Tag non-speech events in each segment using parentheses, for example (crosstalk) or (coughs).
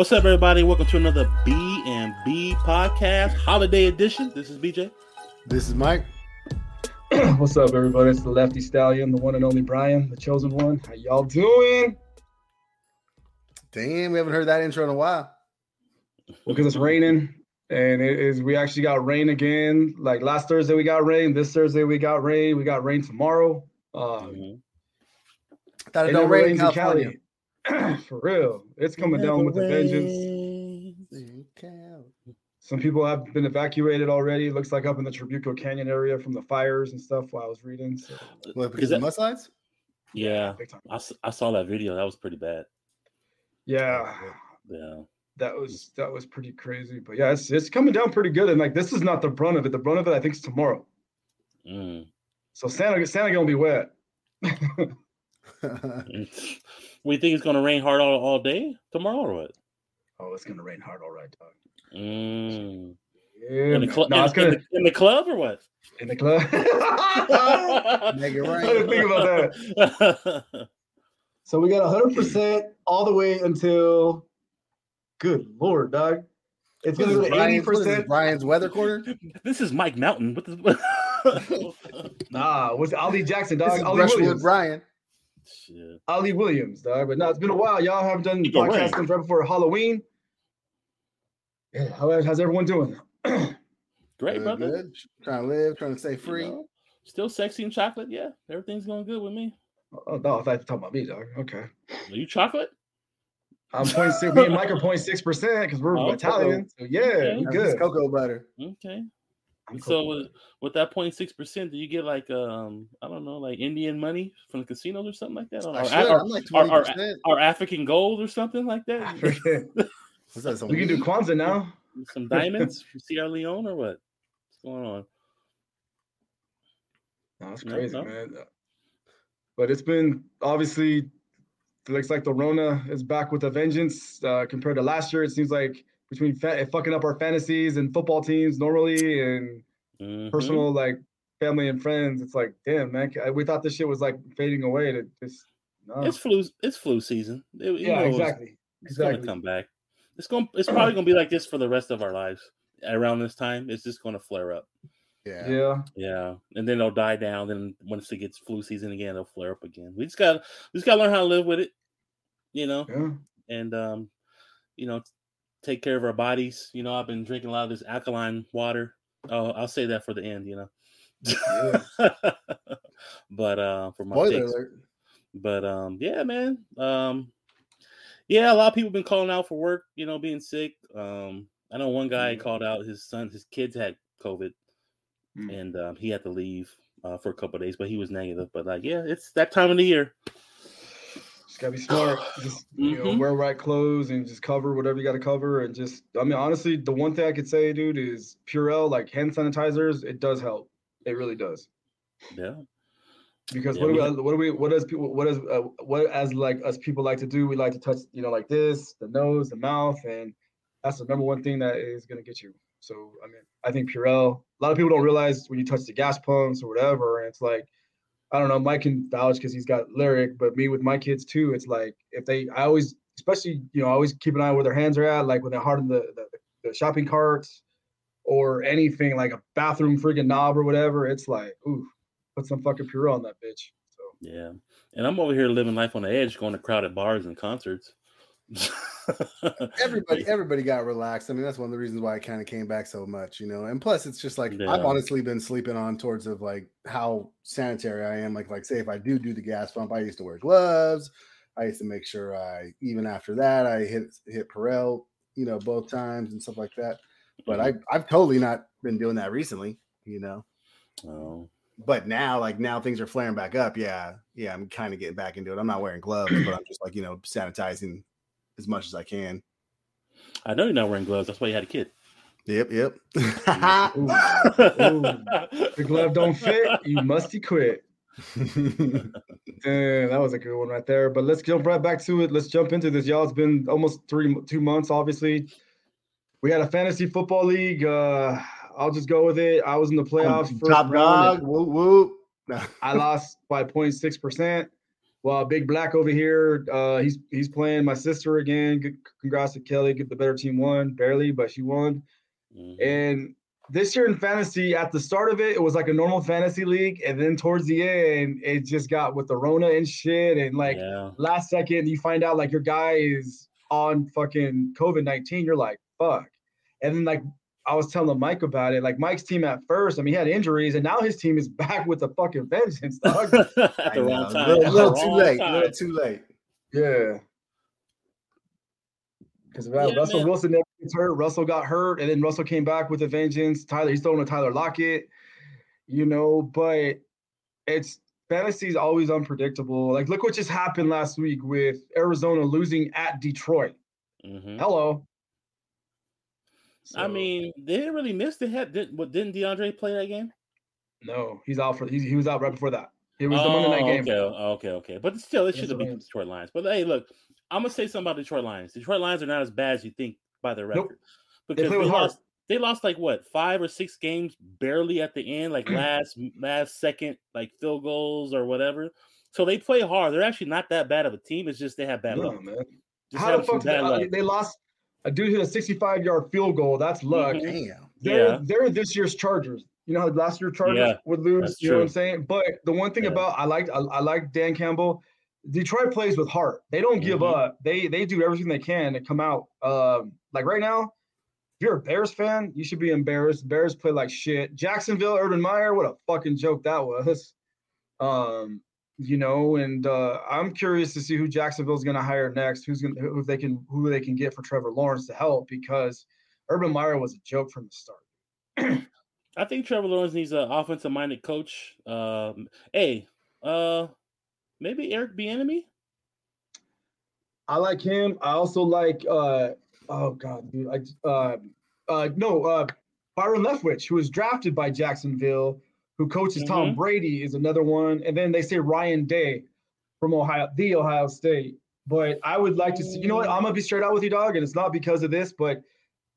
What's up, everybody? Welcome to another B and B podcast holiday edition. This is BJ. This is Mike. (clears throat) What's up, everybody? It's the Lefty Stallion, the one and only Brian, the chosen one. How y'all doing? Damn, we haven't heard that intro in a while. Because it's raining, and it is. We actually got rain again. Like last Thursday, we got rain. This Thursday, we got rain. We got rain tomorrow. Um, Mhm. Thought it it don't rain in rains in California. Cali. (coughs) For real, it's coming down with a vengeance. Some people have been evacuated already. Looks like up in the Trabuco Canyon area from the fires and stuff. While I was reading, so What, because Is of that- mudslides? Yeah, I, time. I, s- I saw that video. That was pretty bad. Yeah, Yeah. that was that was pretty crazy. But yeah, it's it's coming down pretty good. And like this is not the brunt of it. The brunt of it, I think, is tomorrow. Mm. So Santa Santa gonna be wet. (laughs) (laughs) (laughs) we think it's gonna rain hard all, all day tomorrow or what? oh, it's gonna rain hard, all right, dog. Mm. Yeah, In, the cl- no, in, it's gonna the, in the club or what? in the club. (laughs) Make it (laughs) I didn't think about that. (laughs) So we got 100 percent all the way until. Good lord, dog! It's gonna is go to 80 Brian's, what is this, percent. Brian's weather corner? this is Mike Mountain. What the? Nah, was Ali Jackson, This dog? is Ali Brushwood Williams. Brian. Shit. Ali Williams, dog. But no, it's been a while. Y'all haven't done Keep it podcast since right before Halloween. Yeah, how, how's everyone doing? (clears throat) Great, Good, brother. good. Trying to live, trying to stay You free. know, still sexy and chocolate. Yeah, everything's going good with me. Oh no, I thought you were talking about me, dog. Okay. Are you chocolate? I'm 0.6. Me and Mike are 0.6 percent because we're (laughs) Oh, okay. Italian. So yeah, Okay. we good. cocoa butter. Okay. I'm so cool. with, with that 0.6 percent, do you get like um I don't know like Indian money from the casinos or something like that, or, or, like or- or- African gold or something like that? (laughs) That, some (laughs) we can do weed? Kwanzaa now. Some diamonds from Sierra Leone or what? What's going on? No, that's No, crazy, no. man. But it's been obviously it looks like the Rona is back with a vengeance uh, compared to last year. It seems like between fa- fucking up our fantasies and football teams normally and Mhm. personal like family and friends, it's like damn man, I- we thought this shit was like fading away. To just no. It's flu. It's flu season. It- yeah, know it's- exactly. It's gonna come back. It's going. to It's probably gonna be like this for the rest of our lives. Around this time, it's just gonna flare up. Yeah. Yeah. Yeah, and then it'll die down. Then once it gets flu season again, it'll flare up again. We just got we just got to learn how to live with it, you know, Yeah. and um, you know, take care of our bodies. You know, I've been drinking a lot of this alkaline water. Oh, I'll say that for the end, you know. (laughs) but uh, for my Spoiler takes. alert. But um, yeah, man. Um, yeah, a lot of people been calling out for work. You know, being sick. Um, I know one guy Mm. called out his son. His kids had COVID, Mm. and um, he had to leave uh, for a couple of days, but he was negative. But like, yeah, it's that time of the year. Gotta be (sighs) smart. Just you know, Mhm. wear right clothes and just cover whatever you gotta cover. And just I mean, honestly, the one thing I could say, dude, is Purell, like hand sanitizers, it does help. It really does. Yeah. Because Yeah, what do we we, what do we what does people what does uh, what as like us people like to do? We like to touch, you know, like this, the nose, the mouth, and that's the number one thing that is gonna get you. So I mean, I think Purell. A lot of people don't realize when you touch the gas pumps or whatever, and it's like, I don't know, Mike can vouch because he's got lyric, but me with my kids too, it's like if they, I always, especially you know, I always keep an eye where their hands are at, like when they're hard in the the, the shopping carts or anything like a bathroom freaking knob or whatever. It's like, ooh, put some fucking Purell on that bitch. So. Yeah. And I'm over here living life on the edge, going to crowded bars and concerts. Everybody, (laughs) everybody got relaxed. I mean, that's one of the reasons why I kind of came back so much, you know. And plus, it's just like Yeah. I've honestly been sleeping on towards of like how sanitary I am. Like, like say if I do do the gas pump, I used to wear gloves. I used to make sure I even after that I hit hit Purell, you know, both times and stuff like that. But mm-hmm. I I've totally not been doing that recently, you know. Oh. But now, like now, things are flaring back up. Yeah, yeah, I'm kind of getting back into it. I'm not wearing gloves, but I'm just like you know sanitizing as much as I can. I know you're not wearing gloves. That's why you had a kid. Yep, yep. Ooh, the glove don't fit, you must quit. (laughs) Damn, that was a good one right there. But let's jump right back to it. Let's jump into this, y'all. It's been almost three, two months. Obviously, we had a fantasy football league. Uh, I'll just go with it. I was in the playoffs. first Top round, dog. Whoop whoop. I lost by 0.6 percent. Well, Big Black over here, uh, he's he's playing my sister again. Good, congrats to Kelly. Get the better team won barely, but she won. Mm-hmm. And this year in fantasy, at the start of it, it was like a normal fantasy league, and then towards the end, it just got with the Rona and shit, and like yeah. last second, you find out like your guy is on fucking COVID nineteen. You're like, fuck. And then like I was telling Mike about it. Like Mike's team at first, I mean, he had injuries, and now his team is (laughs) back with the fucking vengeance. Dog. (laughs) at the wrong time. A little, little too late. A little too late. Yeah. Because yeah, Russell man. Wilson never gets hurt. Russell got hurt, and then Russell came back with a vengeance. Tyler, he's throwing a Tyler Lockett, you know, but it's fantasy is always unpredictable. Like, look what just happened last week with Arizona losing at Detroit. Mm-hmm. Hello. So, I mean, they didn't really miss the head. Did, what didn't DeAndre play that game? No, he's out for. He, he was out right before that. It was oh, the Monday night oh, game. Okay, okay, okay. But still, it should have been Detroit Lions. But hey, look, I'm gonna say something about Detroit Lions. Detroit Lions are not as bad as you think by their record. Nope. Because they, they lost. They lost like what five or six games barely at the end, like (clears throat) last last second, like field goals or whatever. So they play hard. They're actually not that bad of a team. It's just they have bad no, luck. Man. How the fuck they, uh, they lost a dude hit a 65 yard field goal. That's luck. Mm-hmm. Damn. They're, yeah. they're this year's Chargers. You know how last year Chargers yeah, would lose. You true. know what I'm saying? But the one thing yeah. about I like I, I, like Dan Campbell. Detroit plays with heart. They don't give mm-hmm. up. They they do everything they can to come out. Um, like right now, if you're a Bears fan, you should be embarrassed. Bears play like shit. Jacksonville, Urban Meyer, what a fucking joke that was. Um, you know, and uh, I'm curious to see who Jacksonville's going to hire next. Who's going who they can who they can get for Trevor Lawrence to help because Urban Meyer was a joke from the start. I think Trevor Lawrence needs an offensive minded coach. Um, hey, uh, maybe Eric Bieniemy. I like him. I also like uh, oh god, dude, I uh, uh, no uh, Byron Leftwich, who was drafted by Jacksonville who coaches mm-hmm. Tom Brady, is another one. And then they say Ryan Day from Ohio, the Ohio State. But I would like to see, you know what? I'm gonna be straight out with you, dog, and it's not because of this, but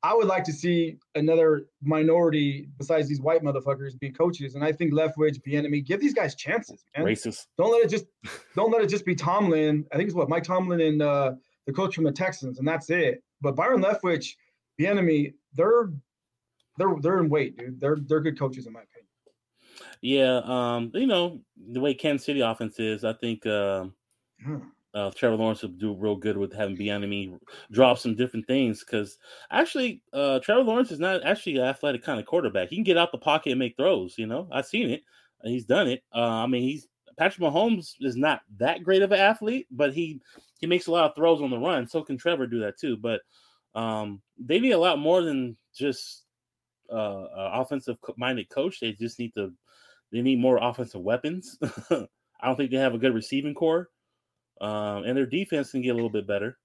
I would like to see another minority besides these white motherfuckers be coaches. And I think Leftwich, Bieniemy, give these guys chances, man. Racist. Don't let it just don't let it just be Tomlin. I think it's what Mike Tomlin and uh, the coach from the Texans, and that's it. But Byron Leftwich, Bieniemy, they're they're they're in weight, dude. They're they're good coaches in my opinion. Yeah, um, you know the way Kansas City offense is, I think uh, uh, Trevor Lawrence will do real good with having Bieniemy drop some different things. Because actually, uh, Trevor Lawrence is not actually an athletic kind of quarterback. He can get out the pocket and make throws. You know, I've seen it. He's done it. Uh, I mean, he's Patrick Mahomes is not that great of an athlete, but he he makes a lot of throws on the run. So can Trevor do that too. But um, they need a lot more than just uh, offensive minded coach. They just need to they need more offensive weapons. (laughs) I don't think they have a good receiving core, um, and their defense can get a little bit better.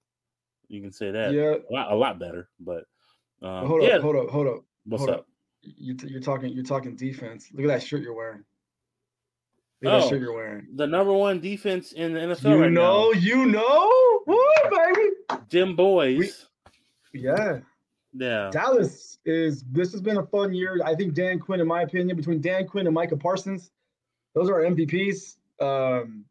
You can say that, yeah, a lot, a lot better. But um, hold yeah. up, hold up, hold up. What's hold up? up? You, are talking, you're talking defense. Look at that shirt you're wearing. Look oh, that shirt you're wearing. The number one defense in the NFL. You right know, now. you know, Woo, baby. Jim boys. We, yeah. Yeah. Dallas is this has been a fun year. I think Dan Quinn, in my opinion, between Dan Quinn and Micah Parsons, those are MVPs. Um,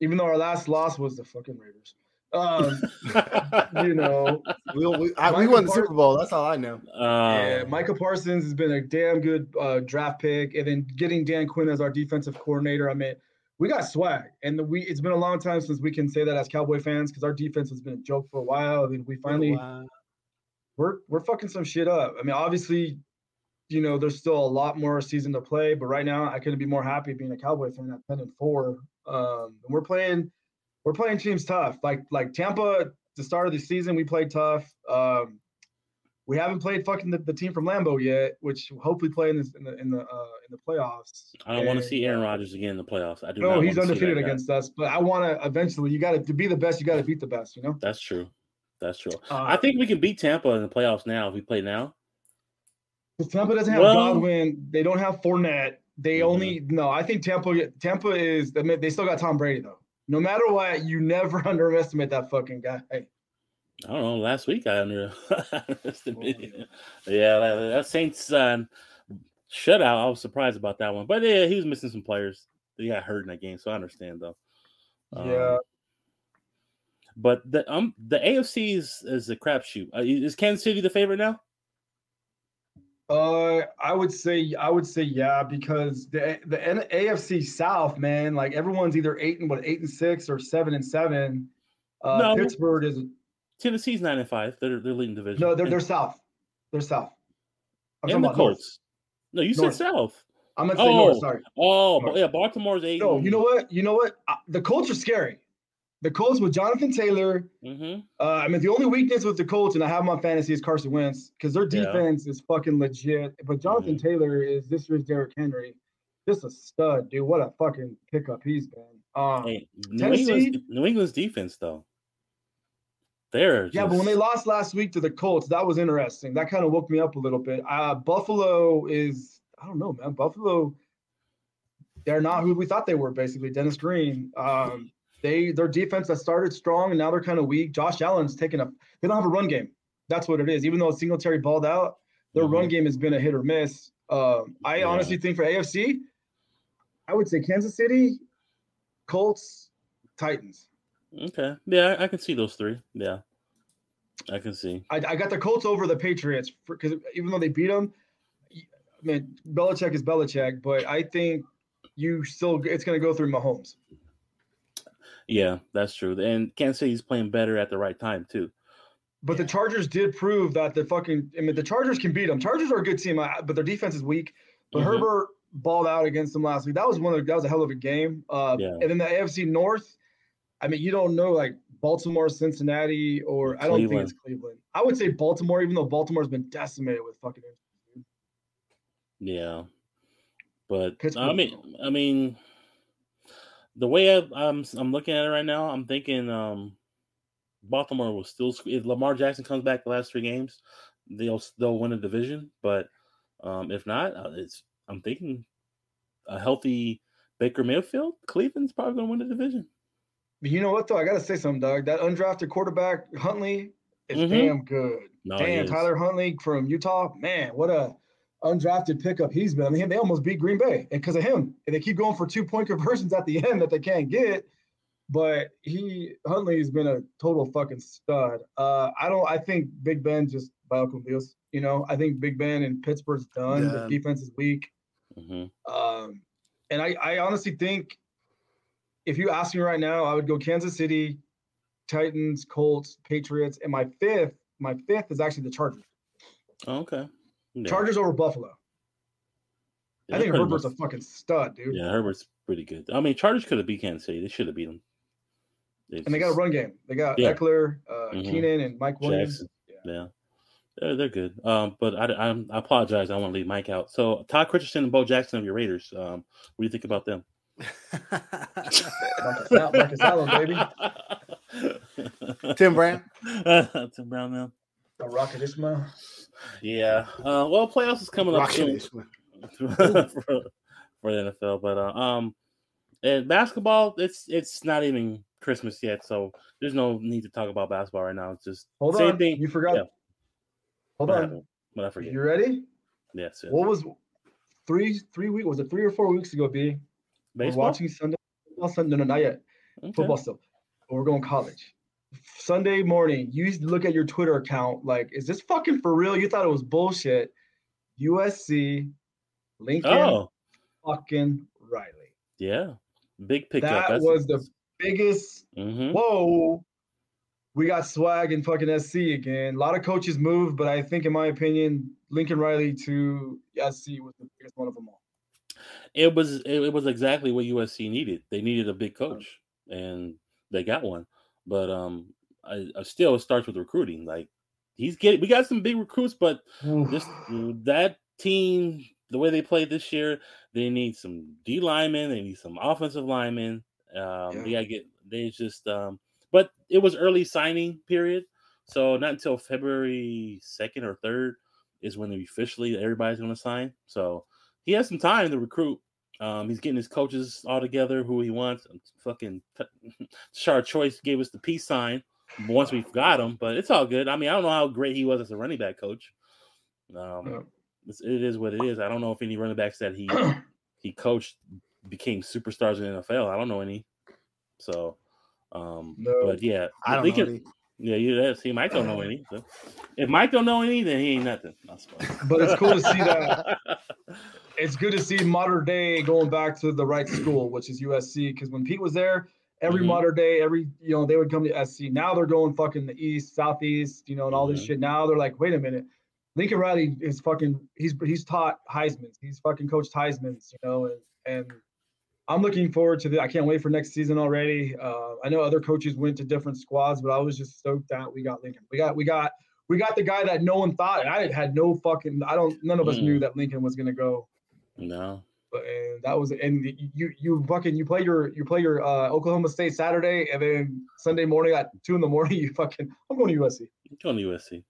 even though our last loss was the fucking Raiders. Um, (laughs) you know, we, we, I, we won the Super Bowl. That's all I know. Uh, yeah, Micah Parsons has been a damn good uh, draft pick, and then getting Dan Quinn as our defensive coordinator. I mean, we got swag, and the, we it's been a long time since we can say that as Cowboy fans because our defense has been a joke for a while. I mean, we finally we're we're fucking some shit up. I mean, obviously, you know, there's still a lot more season to play, but right now I couldn't be more happy being a Cowboy fan at 10 and 4. Um, and we're playing we're playing teams tough. Like like Tampa, the start of the season, we played tough. Um, we haven't played fucking the, the, team from Lambeau yet, which hopefully play in, this, in the in the uh, in the playoffs. I don't want to see Aaron Rodgers again in the playoffs. I do. No, he's undefeated against us, but I want to eventually. You got to to be the best. You got to beat the best. You know. That's true. That's true. Uh, I think we can beat Tampa in the playoffs now if we play now. Because Tampa doesn't have well, Godwin. They don't have Fournette. They mm-hmm. only no. I think Tampa. Tampa is. They still got Tom Brady though. No matter what, you never (laughs) underestimate that fucking guy. Hey. I don't know. Last week I (laughs) underestimated. Oh, yeah. yeah, that Saints uh, shutout. I was surprised about that one, but yeah, he was missing some players. He got hurt in that game, so I understand though. Yeah. But the um the AFC is is a crapshoot. Uh, is Kansas City the favorite now? Uh, I would say I would say yeah because the the AFC South, man, like everyone's either eight and what eight and six or seven and seven. Uh, No. Pittsburgh is Tennessee's nine and five. They're they're leading division. no, they're they're (laughs) South. They're South. I'm and the talking about North. Colts. No, you North. said South. I'm gonna say Oh, North. Sorry. Oh, North. yeah, Baltimore's eight. No, you know what? You know what? The Colts are scary. The Colts with Jonathan Taylor. Mm-hmm. Uh, I mean, the only weakness with the Colts, and I have on fantasy, is Carson Wentz because their Yeah. defense is fucking legit. But Jonathan Taylor is this year's Derrick Henry. Just a stud, dude. What a fucking pickup he's been. Um, Hey, New England's, New England's defense though. They're Yeah, but when they lost last week to the Colts, that was interesting. That kind of woke me up a little bit. Uh, Buffalo is, I don't know, man. Buffalo, they're not who we thought they were. Basically, Dennis Green. Um, they their defense that started strong and now they're kind of weak. Josh Allen's taking a. They don't have a run game. That's what it is. Even though Singletary balled out, their run Mhm. game has been a hit or miss. Um, I Yeah. honestly think for AFC, I would say Kansas City, Colts, Titans. okay. Yeah, I, I can see those three. Yeah, I can see. I, I got the Colts over the Patriots because even though they beat them, I mean Belichick is Belichick, but I think you still it's going to go through Mahomes. Yeah, that's true. And Kansas City's playing better at the right time too. But the Chargers did prove that the fucking I mean the Chargers can beat them. Chargers are a good team, but their defense is weak. But Mhm. Herbert balled out against them last week. That was one of the, that was a hell of a game. Uh, Yeah. And then the AFC North, I mean you don't know like Baltimore, Cincinnati, or I don't think it's Cleveland. I would say Baltimore, even though Baltimore's been decimated with fucking. injuries. Yeah, but I mean, I mean, the way I, I'm I'm looking at it right now, I'm thinking um, Baltimore will still if Lamar Jackson comes back the last three games, they'll they'll win a division. But um, if not, uh, it's I'm thinking a healthy Baker Mayfield, Cleveland's probably going to win the division. But you know what though? I gotta say something, Doug. That undrafted quarterback Huntley is Mhm. damn good. No, damn. Tyler Huntley from Utah. Man, what a undrafted pickup he's been. I mean, they almost beat Green Bay because of him. And they keep going for two point (laughs) conversions at the end that they can't get. But he Huntley has been a total fucking stud. Uh, I don't. I think Big Ben just Bills. You know, I think Big Ben in Pittsburgh's done. The defense is weak. Mhm. Um, and I, I honestly think if you ask me right now, I would go Kansas City, Titans, Colts, Patriots, and my fifth, my fifth is actually the Chargers. Oh, okay. Yeah. Chargers over Buffalo. Yeah, I think Herbert's much- a fucking stud, dude. Yeah, Herbert's pretty good. I mean, Chargers could have beat Kansas City. They should have beat them. And they got a run game. They got Yeah. Ekeler, uh, Mhm. Keenan, and Mike Williams. Jackson. Yeah, they're, they're good. Um, but I, I, I apologize. I want to leave Mike out. So Todd Christensen and Bo Jackson of your Raiders. Um, what do you think about them? Marcus, Marcus Allen, baby. (laughs) Tim Brown. (laughs) Tim Brown now. A Rocket Ismail. Yeah. Uh, well, playoffs is coming up soon for, (laughs) for the NFL. But uh, um, and basketball, it's it's not even Christmas yet, so there's no need to talk about basketball right now. It's just Hold same on. thing. You forgot. Yeah. Hold What on. What I forget? You ready? Yes. yes. What was three three weeks? Was it three or four weeks ago? B. We're watching Sunday. Well, Sunday, no, not yet. Okay. football. But we're going college. Sunday morning, you look at your Twitter account, like, is this fucking for real? You thought it was bullshit. USC, Lincoln, Oh, fucking Riley. yeah. Big pickup. That was the biggest. hmm Whoa, we got swag in fucking SC again. A lot of coaches moved, but I think, in my opinion, Lincoln Riley to SC was the biggest one of them all. It was it was exactly what USC needed. They needed a big coach, and they got one. But um, I, I still it starts with recruiting. Like he's getting, we got some big recruits, but just that team, the way they played this year, they need some D linemen, they need some offensive linemen. Um, They Yeah. gotta get they just um, but it was early signing period, so not until February second or third is when they officially everybody's going to sign. So he has some time to recruit. Um, he's getting his coaches all together, who he wants. Fucking (laughs) Tashard Choice gave us the peace sign once we got him, but it's all good. I mean, I don't know how great he was as a running back coach. Um, Yeah. it's, it is what it is. I don't know if any running backs that he (clears throat) he coached became superstars in the NFL. I don't know any. So, um, No. but yeah, I don't Lincoln- know. Any. yeah, you yeah, see, Mike don't know any. So. If Mike don't know any, then he ain't nothing. (laughs) But it's cool to see that. (laughs) It's good to see Mater Dei going back to the right school, which is USC. Because when Pete was there, every Mhm. Mater Dei, every you know, they would come to SC. Now they're going fucking the east, southeast, you know, and all this Mhm. shit. Now they're like, wait a minute, Lincoln Riley is fucking. He's he's taught Heisman's. He's fucking coached Heisman's, you know, and and I'm looking forward to the. I can't wait for next season already. Uh, I know other coaches went to different squads, but I was just stoked that we got Lincoln. We got we got we got the guy that no one thought. And I had no fucking. I don't. None of us Mm. knew that Lincoln was gonna go. No, But and that was and you you fucking you play your you play your uh, Oklahoma State Saturday and then Sunday morning at two in the morning (laughs) you fucking I'm going to USC. he's going to USC.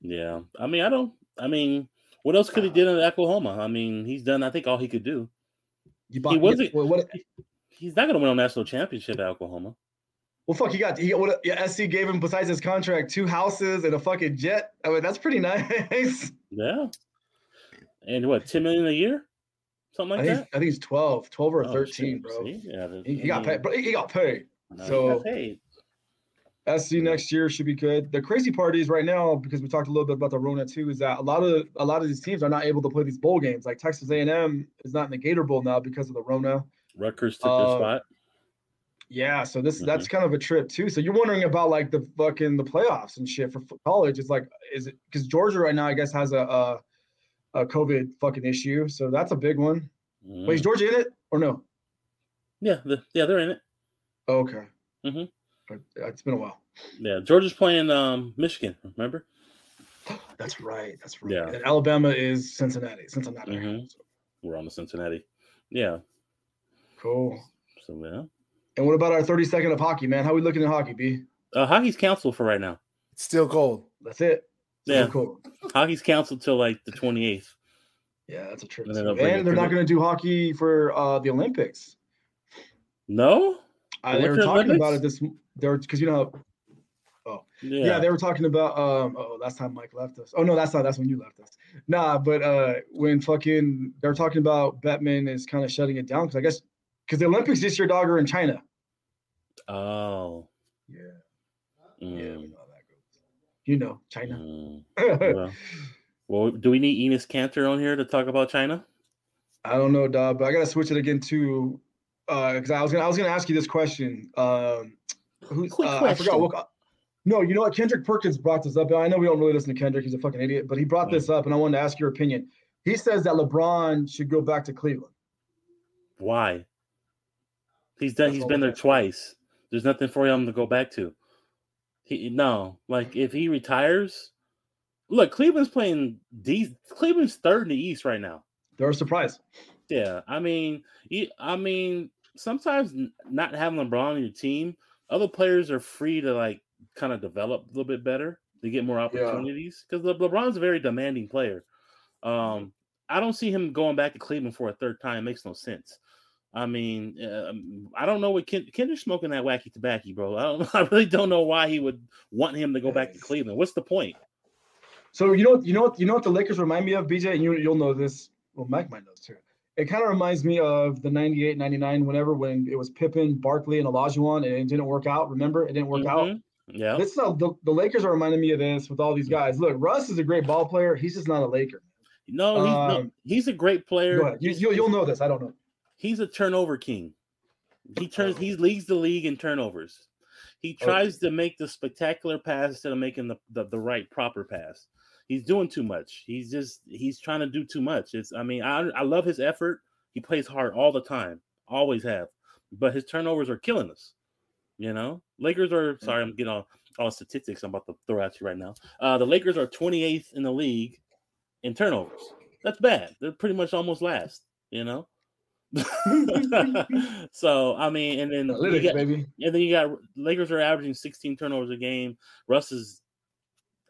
Yeah, I mean, I don't. I mean, what else could he did in Oklahoma? I mean, he's done. I think all he could do. You bought, wasn't- Well, what, He's not going to win a national championship at Oklahoma. well, fuck, he got he got what yeah, SC gave him besides his contract two houses and a fucking jet. I mean, that's pretty (laughs) nice. Yeah, and what ten million a year, something I like think, that. I think it's 12, 12 or Oh, 13, shit, bro. see? Yeah, the- He, he got paid. Bro, he got paid. no, he so- got paid. SC next year should be good. The crazy part is right now because we talked a little bit about the Rona too is that a lot of a lot of these teams are not able to play these bowl games. Like Texas A&M is not in the Gator Bowl now because of the Rona. Rutgers took Uh, their spot. Yeah, so this Mm-hmm. that's kind of a trip too. So you're wondering about like the fucking the playoffs and shit for college. It's like is it because Georgia right now I guess has a, a a COVID fucking issue. So that's a big one. Mhm. Wait, is Georgia in it or no? Yeah, the, yeah, they're in it. Oh, okay. Mhm. Uh, It's been a while. Yeah, Georgia's playing um Michigan. Remember? (gasps) That's right. That's right. Yeah. And Alabama is Cincinnati. Cincinnati. Mhm. We're on the Cincinnati. Yeah. Cool. So yeah. And what about our 30 second of hockey, man? How we looking at hockey, B? Uh, hockey's canceled for right now. It's still cold. That's it. So Yeah. Cool. Hockey's canceled till like the twenty eighth. Yeah, that's a trip. And they'll And, bring it they're to not going to do hockey for uh, the Olympics. No. Uh, they were Winter talking about it this. They're because you know. Oh Yeah. Yeah. they were talking about. Um. Oh, last time Mike left us. Oh no, that's not. That's when you left us. Nah, but uh, when fucking they're talking about Bettman is kind of shutting it down because I guess because the Olympics this year, dog, are in China. oh. Yeah. mm, Yeah. We know how that goes. You know, China. mm. (laughs) Well, well, do we need Enes Kanter on here to talk about China? I don't know, dog, but I gotta switch it again too, because I was gonna I was gonna ask you this question. Um, who's Quick uh, I forgot question. what. No, you know what? Kendrick Perkins brought this up. I know we don't really listen to Kendrick; he's a fucking idiot. But he brought this up, and I wanted to ask your opinion. He says that LeBron should go back to Cleveland. Why? He's done. That's He's all been there twice. There's nothing for him to go back to. He no, like if he retires, look, Cleveland's playing. D, Cleveland's third in the East right now. They're a surprise. Yeah, I mean, I mean, sometimes not having LeBron on your team, other players are free to like kind of develop a little bit better to get more opportunities because Le- LeBron's a very demanding player. Um, I don't see him going back to Cleveland for a third time. It makes no sense. I mean, um, I don't know what Ken, Kendrick's smoking that wacky tobacco, bro. I don't. (laughs) I really don't know why he would want him to go back to Cleveland. What's the point? So you know, you know, what- you know what the Lakers remind me of, BJ, and you you'll know this. Well, Mike might know this too. It kind of reminds me of the 98, 99, whenever when it was Pippen, Barkley, and Olajuwon, and it didn't work out. Remember, it didn't work out. Mhm. Yeah. This is how the, the Lakers are reminding me of this with all these guys. Look, Russ is a great ball player. He's just not a Laker. No, he's, no, Um, he's a great player. You, He's- you, you'll know this. I don't know. He's a turnover king. He turns he leads the league in turnovers. He Okay. tries to make the spectacular pass instead of making the, the, the right proper pass. He's doing too much. He's just he's trying to do too much. It's I mean, I I love his effort. He plays hard all the time. Always have. But his turnovers are killing us. You know? Lakers are sorry, I'm getting all, all statistics I'm about to throw at you right now. Uh the Lakers are 28th in the league in turnovers. That's bad. They're pretty much almost last, you know? (laughs) so I mean, and then you Analytics, got, baby. and then you got Lakers are averaging 16 turnovers a game. Russ is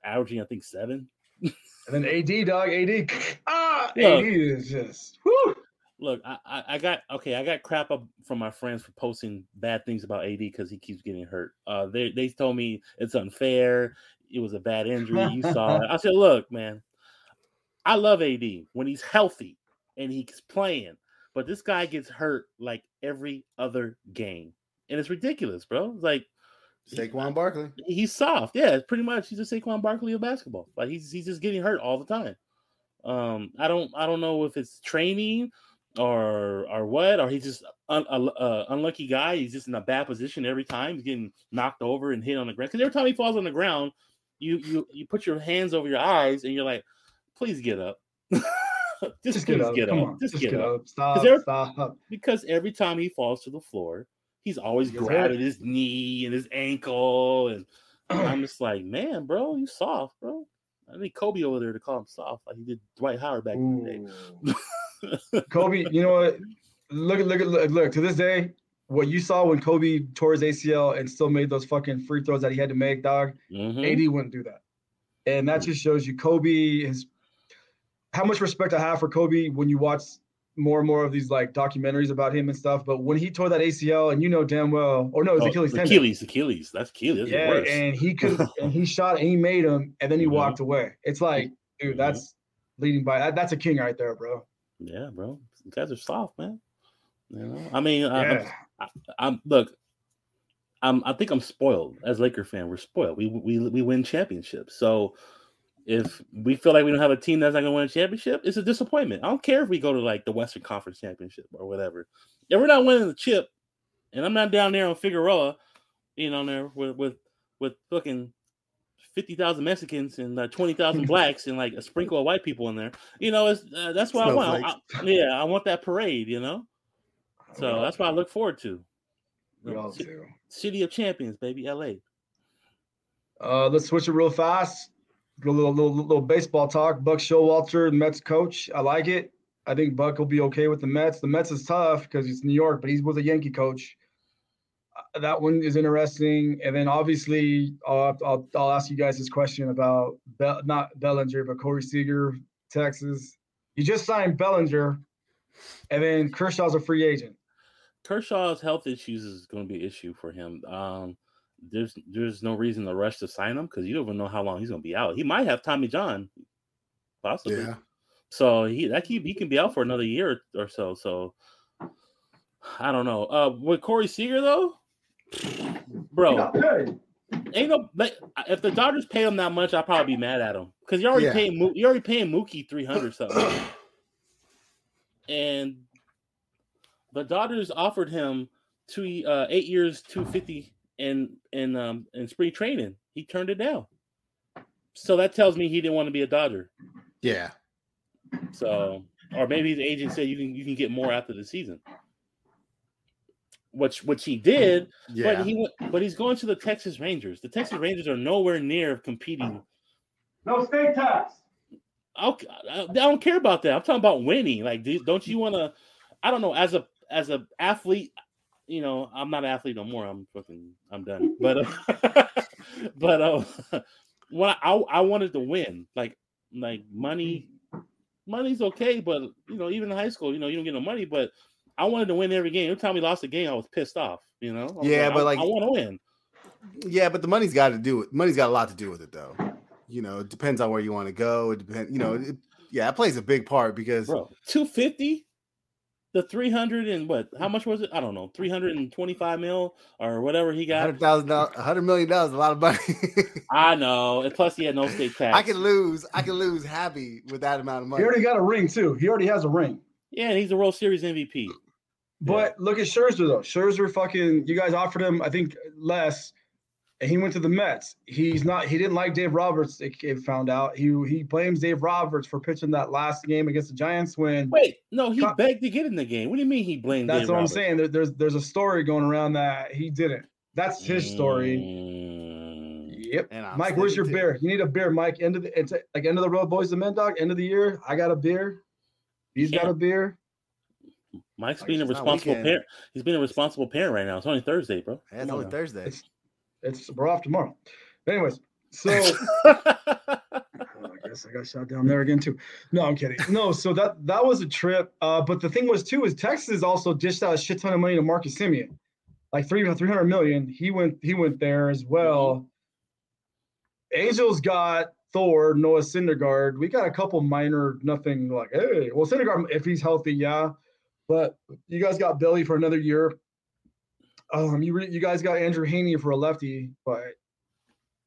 averaging, I think, seven. And then AD, dog, AD. (laughs) Ah, Look. AD is just. Whoo. Look, I, I, I got okay. I got crap up from my friends for posting bad things about AD because he keeps getting hurt. Uh, they they told me it's unfair. It was a bad injury. You saw (laughs) it. I said, look, man, I love AD when he's healthy and he's playing, but this guy gets hurt like every other game. and it's ridiculous, bro. It's like Saquon Barkley. He's soft, yeah. Pretty much, he's a Saquon Barkley of basketball. Like he's he's just getting hurt all the time. Um, I don't I don't know if it's training or or what, or he's just un, a, unlucky guy. He's just in a bad position every time. He's getting knocked over and hit on the ground. Because every time he falls on the ground, you you you put your hands over your eyes and you're like, please get up. (laughs) just, just, get up. Get up. Just, just, get, get up. up. Stop, every, stop. Because every time he falls to the floor, he's always he grabbing his knee and his ankle. And (clears throat) I'm just like, man, bro, you soft, bro. I need Kobe over there to call him soft, like he did Dwight Howard back Ooh. in the day. Kobe, you know what? Look at look at look, look to this day, what you saw when Kobe tore his ACL and still made those fucking free throws that he had to make, dog. Mm-hmm. AD wouldn't do that. And that just shows you Kobe is how much respect I have for Kobe when you watch more and more of these like documentaries about him and stuff. But when he tore that ACL, and you know damn well, or no, it's oh, Achilles. Achilles, Achilles. That's Achilles. Yeah, and he could, (laughs) and he shot, and he made him, and then he mm-hmm. walked away. It's like, dude, mm-hmm. that's leading by. That, that's a king right there, bro. Yeah, bro. You guys are soft, man. You know, I mean, yeah. I, I, I'm look. I'm, I think I'm spoiled as Laker fan. We're spoiled. We we we win championships. So if we feel like we don't have a team that's not going to win a championship, it's a disappointment. I don't care if we go to like the Western Conference Championship or whatever. If we're not winning the chip, and I'm not down there on Figueroa, you know, there with with with fucking fifty thousand Mexicans and uh, twenty thousand (laughs) blacks and like a sprinkle of white people in there, you know, it's uh, that's what I want. I, yeah, I want that parade, you know. So that's what I look forward to. We all do. City of Champions, baby, LA. Uh, let's switch it real fast a little, little, little baseball talk. Buck Showalter, Mets coach. I like it. I think Buck will be okay with the Mets. The Mets is tough because it's New York, but he was a Yankee coach. Uh, that one is interesting. And then obviously, I'll, I'll, I'll ask you guys this question about Be- not Bellinger, but Corey Seager, Texas. He just signed Bellinger, and then Kershaw's a free agent. Kershaw's health issues is going to be an issue for him. Um, there's there's no reason to rush to sign him because you don't even know how long he's gonna be out. He might have Tommy John, possibly. Yeah. So he that he, he can be out for another year or so. So I don't know. Uh, with Corey Seager though, bro, ain't no. If the Dodgers pay him that much, I'll probably be mad at him because you're already yeah. paying you're already paying Mookie three hundred something, and the Dodgers offered him two uh, eight years, two fifty in in um in spring training. He turned it down. So that tells me he didn't want to be a Dodger. Yeah. So or maybe the agent said you can you can get more after the season. Which which he did, yeah. but he went, but he's going to the Texas Rangers. The Texas Rangers are nowhere near competing. No state tax. I don't care about that. I'm talking about winning. Like, don't you want to? I don't know. As a as a athlete, you know, I'm not an athlete no more. I'm fucking, I'm done. But, uh, (laughs) but uh, (laughs) when I, I wanted to win, like, like money, money's okay, but you know, even in high school, you know, you don't get no money. But I wanted to win every game. Every time we lost a game, I was pissed off. You know. Yeah, like, but like, I, I want to win. Yeah, but the money's got to do it. Money's got a lot to do with it, though. You know, it depends on where you want to go. It depends. You know, it, yeah, it plays a big part because two fifty the 300 and what how much was it? I don't know 325 mil or whatever he got. $100000 $100 million a lot of money. (laughs) I know and plus he had no (laughs) state tax. I can lose i can lose happy with that amount of money he already got a ring too. He already has a ring. Yeah and he's a world series mvp but yeah. look at Scherzer though. Scherzer fucking you guys offered him, I think less and he went to the Mets. He's not. He didn't like Dave Roberts. It, found out. He he blames Dave Roberts for pitching that last game against the Giants. When wait, no, he begged to get in the game. What do you mean he blamed? That's Dave what Roberts? I'm saying. There, there's there's a story going around that he didn't. That's his story. Mm. Yep. Mike, where's your too. beer? You need a beer, Mike. End of the it's like end of the road, boys and men, dog. End of the year. I got a beer. He's got a beer. Mike's being a responsible parent. He's being a responsible parent right now. It's only Thursday, bro. Yeah, it's only Thursday. It's, it's we're off tomorrow. Anyways, so (laughs) I guess I got shot down there again too. No, I'm kidding. No, so that that was a trip. Uh, but the thing was too is Texas also dished out a shit ton of money to Marcus Semien, like three 300 million. He went he went there as well. Angels got Thor, Noah Syndergaard. We got a couple minor, nothing like hey. Well, Syndergaard if he's healthy, yeah. But you guys got Billy for another year. Um, you re- you guys got Andrew Heaney for a lefty, but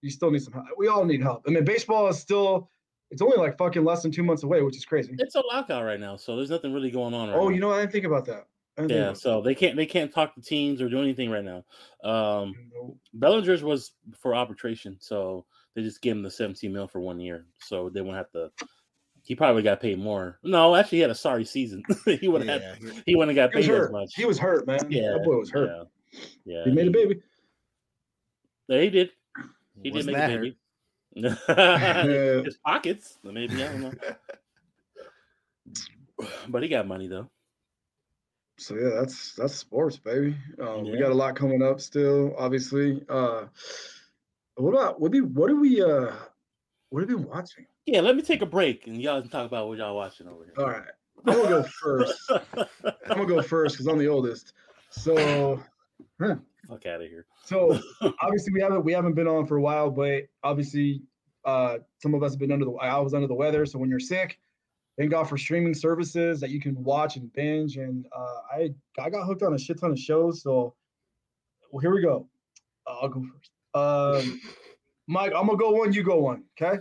you still need some help. We all need help. I mean, baseball is still it's only like fucking less than two months away, which is crazy. It's a lockout right now, so there's nothing really going on. Right now. oh, now. you know, I didn't think about that. I didn't think Yeah, about so they can't they can't talk to teams or do anything right now. Um, that. No. Bellinger's was for arbitration, so they just gave him the 17 mil for one year, so they won't have to. He probably got paid more. No, actually, he had a sorry season. (laughs) he would have yeah. he wouldn't have got He was paid as much. He was hurt, man. yeah, that boy was hurt. Yeah, yeah. He made a baby. Yeah, he did. He Wasn't did make that a baby. Yeah. (laughs) His (laughs) pockets, maybe I don't know. (laughs) But he got money though. So yeah, that's that's sports, baby. Um, We got a lot coming up still, obviously. Uh, what about what do what do we uh what have we been watching? Yeah, let me take a break and y'all can talk about what y'all watching over here. All right, I'm gonna go first. I'm gonna go first because I'm the oldest. So, Fuck out of here. so (laughs) obviously we haven't we haven't been on for a while, but obviously uh, some of us have been under the I was under the weather. So when you're sick, thank God for streaming services that you can watch and binge. And uh, I I got hooked on a shit ton of shows. So well, here we go. Uh, I'll go first. Um, Mike, I'm gonna go one. You go one. Okay.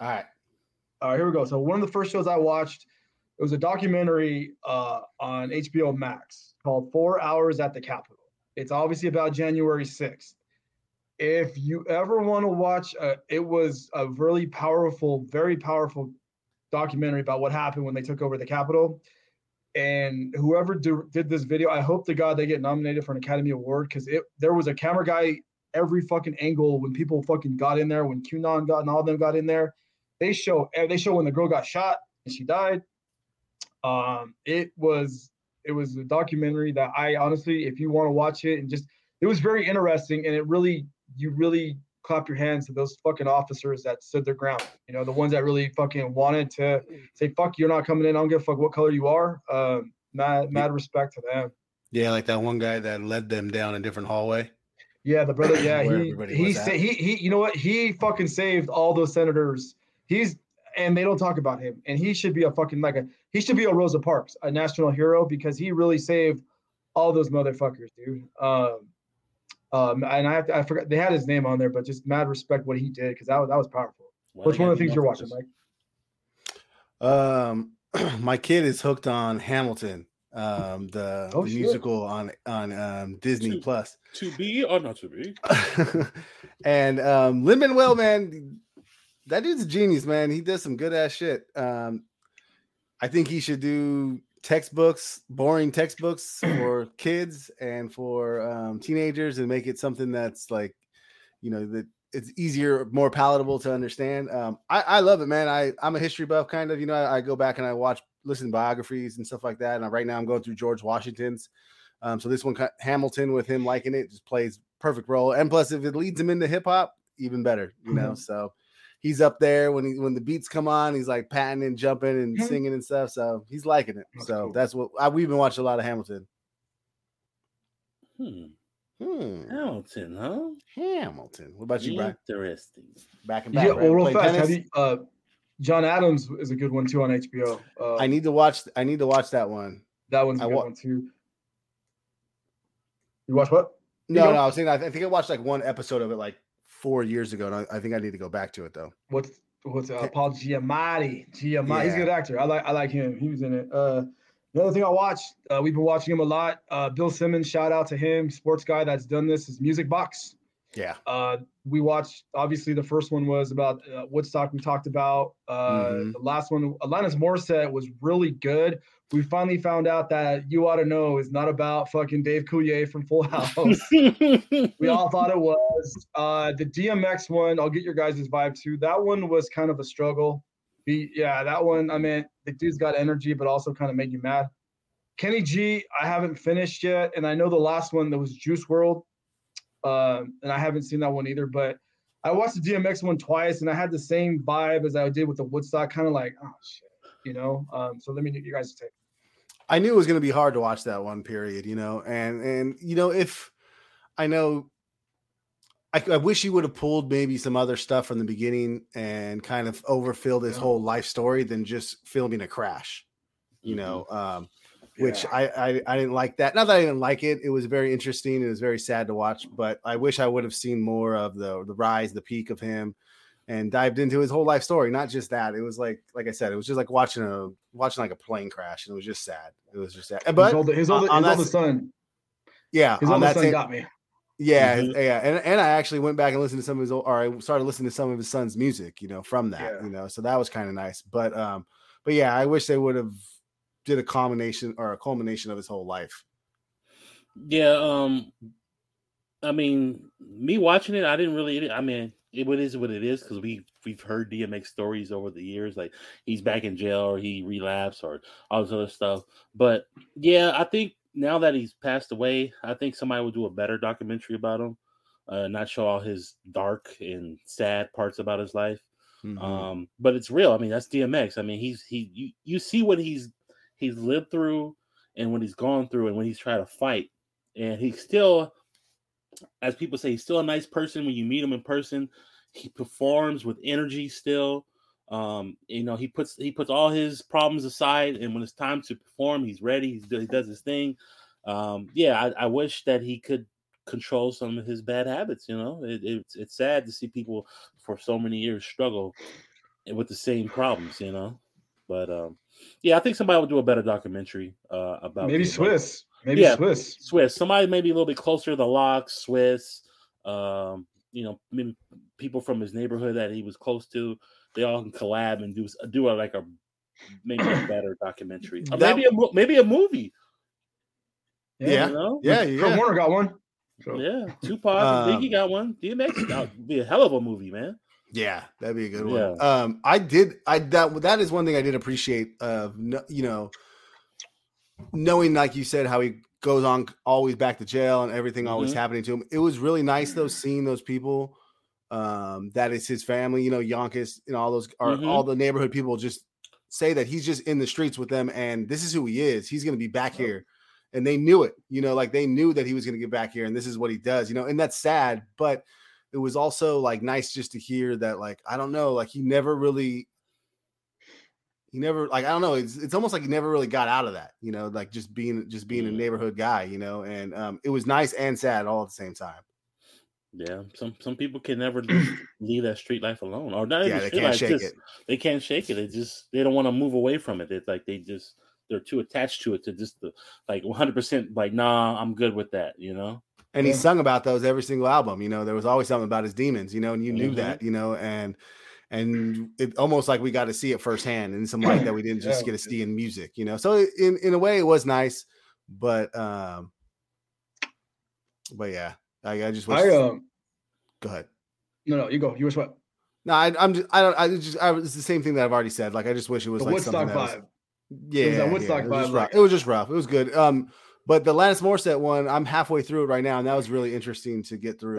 All right. All right, here we go. So one of the first shows I watched, it was a documentary uh, on HBO Max called Four Hours at the Capitol. It's obviously about January 6th. If you ever want to watch, uh, it was a really powerful, very powerful documentary about what happened when they took over the Capitol. And whoever do, did this video, I hope to God they get nominated for an Academy Award because it there was a camera guy every fucking angle when people fucking got in there, when QAnon got and all of them got in there they show eh, they show when the girl got shot and she died. Um, it was it was a documentary that I honestly, if you want to watch it and just it was very interesting and it really you really clap your hands to those fucking officers that stood their ground. You know, the ones that really fucking wanted to say, fuck, you're not coming in. I don't give a fuck what color you are. Um, mad, mad respect to them. Yeah, like that one guy that led them down a different hallway. Yeah, the brother. Yeah, he he sa- he he. You know what? He fucking saved all those senators. He's and they don't talk about him. And he should be a fucking like a he should be a Rosa Parks, a national hero because he really saved all those motherfuckers, dude. Um, um, and I have to, I forgot they had his name on there, but just mad respect what he did because that was that was powerful. Why What's one of the things you're watching. Mike? Um, (clears throat) my kid is hooked on Hamilton, um, the, Oh, the musical on on um, Disney Two. Plus. To be or not to be? (laughs) and um Lin Manuel, man, that dude's a genius, man. He does some good ass shit. Um, I think he should do textbooks, boring textbooks (clears throat) for kids and for um, teenagers, and make it something that's like, you know, that it's easier, more palatable to understand. Um, I, I love it, man. I I'm a history buff, kind of. You know, I, I go back and I watch, listen to biographies and stuff like that. And right now, I'm going through George Washington's. Um, so this one, Hamilton, with him liking it, just plays perfect role. And plus, if it leads him into hip hop, even better. You know, so he's up there when he when the beats come on, he's like patting and jumping and Mhm. singing and stuff. So he's liking it. That's so cool. that's what I, we've been watching a lot of Hamilton. Hmm. Hmm. Hamilton, huh? Hamilton. What about you, Brian? Interesting. Back and back. Yeah, right? well, real fast. Have you? Uh, John Adams is a good one too on HBO. Uh, I need to watch. I need to watch that one. that one's a I good wa- one too. You watch what? No, go. no, I was saying I, I think I watched like one episode of it like four years ago, and I, I think I need to go back to it though. What's what's uh, Paul Giamatti? Giamatti, he's a good actor. I like I like him. He was in it. Uh, another thing I watched, uh, we've been watching him a lot. Uh, Bill Simmons, shout out to him, sports guy that's done this. Is Music Box. Yeah. We watched. Obviously, the first one was about uh, Woodstock. We talked about. Uh, Mhm. The last one, Alanis Morissette, was really good. We finally found out that you ought to know is not about fucking Dave Coulier from Full (laughs) House. we all thought it was. Uh, the DMX one, I'll get your guys' vibe too. That one was kind of a struggle. He, yeah, that one, I mean, the dude's got energy, but also kind of made you mad. Kenny G, I haven't finished yet. And I know the last one that was Juice WRLD. Um, and I haven't seen that one either. But I watched the DMX one twice and I had the same vibe as I did with the Woodstock, kind of like, oh shit, you know. Um, so let me get you guys' take. I knew it was going to be hard to watch that one period, you know, and and you know if I know, I, I wish you would have pulled maybe some other stuff from the beginning and kind of overfilled his Yeah. whole life story than just filming a crash, you Mhm. know. Um, which yeah. I, I, I didn't like that. Not that I didn't like it. It was very interesting. It was very sad to watch, but I wish I would have seen more of the the rise, the peak of him, and dived into his whole life story. Not just that. It was like like I said, it was just like watching a watching like a plane crash, and it was just sad. It was just sad. But his older, his older, his older son, yeah, his older son same, got me. Yeah, mm-hmm. yeah, and and I actually went back and listened to some of his, old, or I started listening to some of his son's music, you know, from that, yeah. you know, so that was kind of nice. But um, but yeah, I wish they would have did a combination or a culmination of his whole life. Yeah, um, I mean, me watching it, I didn't really. I mean, it what is what it is because we we've heard DMX stories over the years, like he's back in jail or he relapsed or all this other stuff. But yeah, I think now that he's passed away, I think somebody will do a better documentary about him, uh, not show all his dark and sad parts about his life. Mm-hmm. Um, but it's real. I mean, that's DMX. I mean, he's he you, you see what he's he's lived through and what he's gone through and when he's trying to fight. And he's still, as people say, he's still a nice person when you meet him in person. He performs with energy still. Um, you know, he puts he puts all his problems aside, and when it's time to perform, he's ready. He's, he does his thing. Um, yeah, I, I wish that he could control some of his bad habits. You know, it, it's it's sad to see people for so many years struggle with the same problems. You know, but um, yeah, I think somebody will do a better documentary uh, about maybe Swizz, maybe yeah, Swiss, Swizz. Somebody maybe a little bit closer to the lock, Swizz. Um, you know, maybe people from his neighborhood that he was close to. They all can collab and do do a, like a maybe a (clears throat) better documentary, that, maybe a maybe a movie. Yeah, you know? yeah, yeah. Kurt Warner got one. So. Yeah, Tupac um, and Biggie got one. DMX would be a hell of a movie, man. Yeah, that'd be a good one. Yeah. Um, I did. I that that is one thing I did appreciate. Of uh, you know, knowing like you said how he goes on always back to jail and everything mm-hmm. always happening to him. It was really nice though seeing those people. Um, that is his family. You know, Yonkers and all those are mm-hmm. all the neighborhood people just say that he's just in the streets with them and this is who he is. He's going to be back oh. here. And they knew it, you know, like they knew that he was going to get back here and this is what he does, you know, and that's sad, but it was also like nice just to hear that like I don't know, like he never really he never like I don't know, it's it's almost like he never really got out of that, you know, like just being just being a neighborhood guy, you know, and um it was nice and sad all at the same time. Yeah, some some people can never (clears throat) leave that street life alone, or not yeah, they can't life, shake just, it. They can't shake it. They just they don't want to move away from it. It's like they just they're too attached to it to just the, like 100 percent like nah, I'm good with that. You know and he sung about those every single album. You know, there was always something about his demons. You know, and you knew mm-hmm. that. You know, and and it almost like we got to see it firsthand in some light that we didn't just yeah. get to see in music. You know, so in in a way it was nice, but um, but yeah, I, I just wish. I um, go ahead. No, no, you go. You wish what? No, I, am just. I don't. I just. I, it's the same thing that I've already said. Like I just wish it was the like Woodstock something that was, Yeah, it was Woodstock yeah, it, was like, it was just rough. It was good. Um, but the Alanis Morissette one, I'm halfway through it right now, and that was really interesting to get through.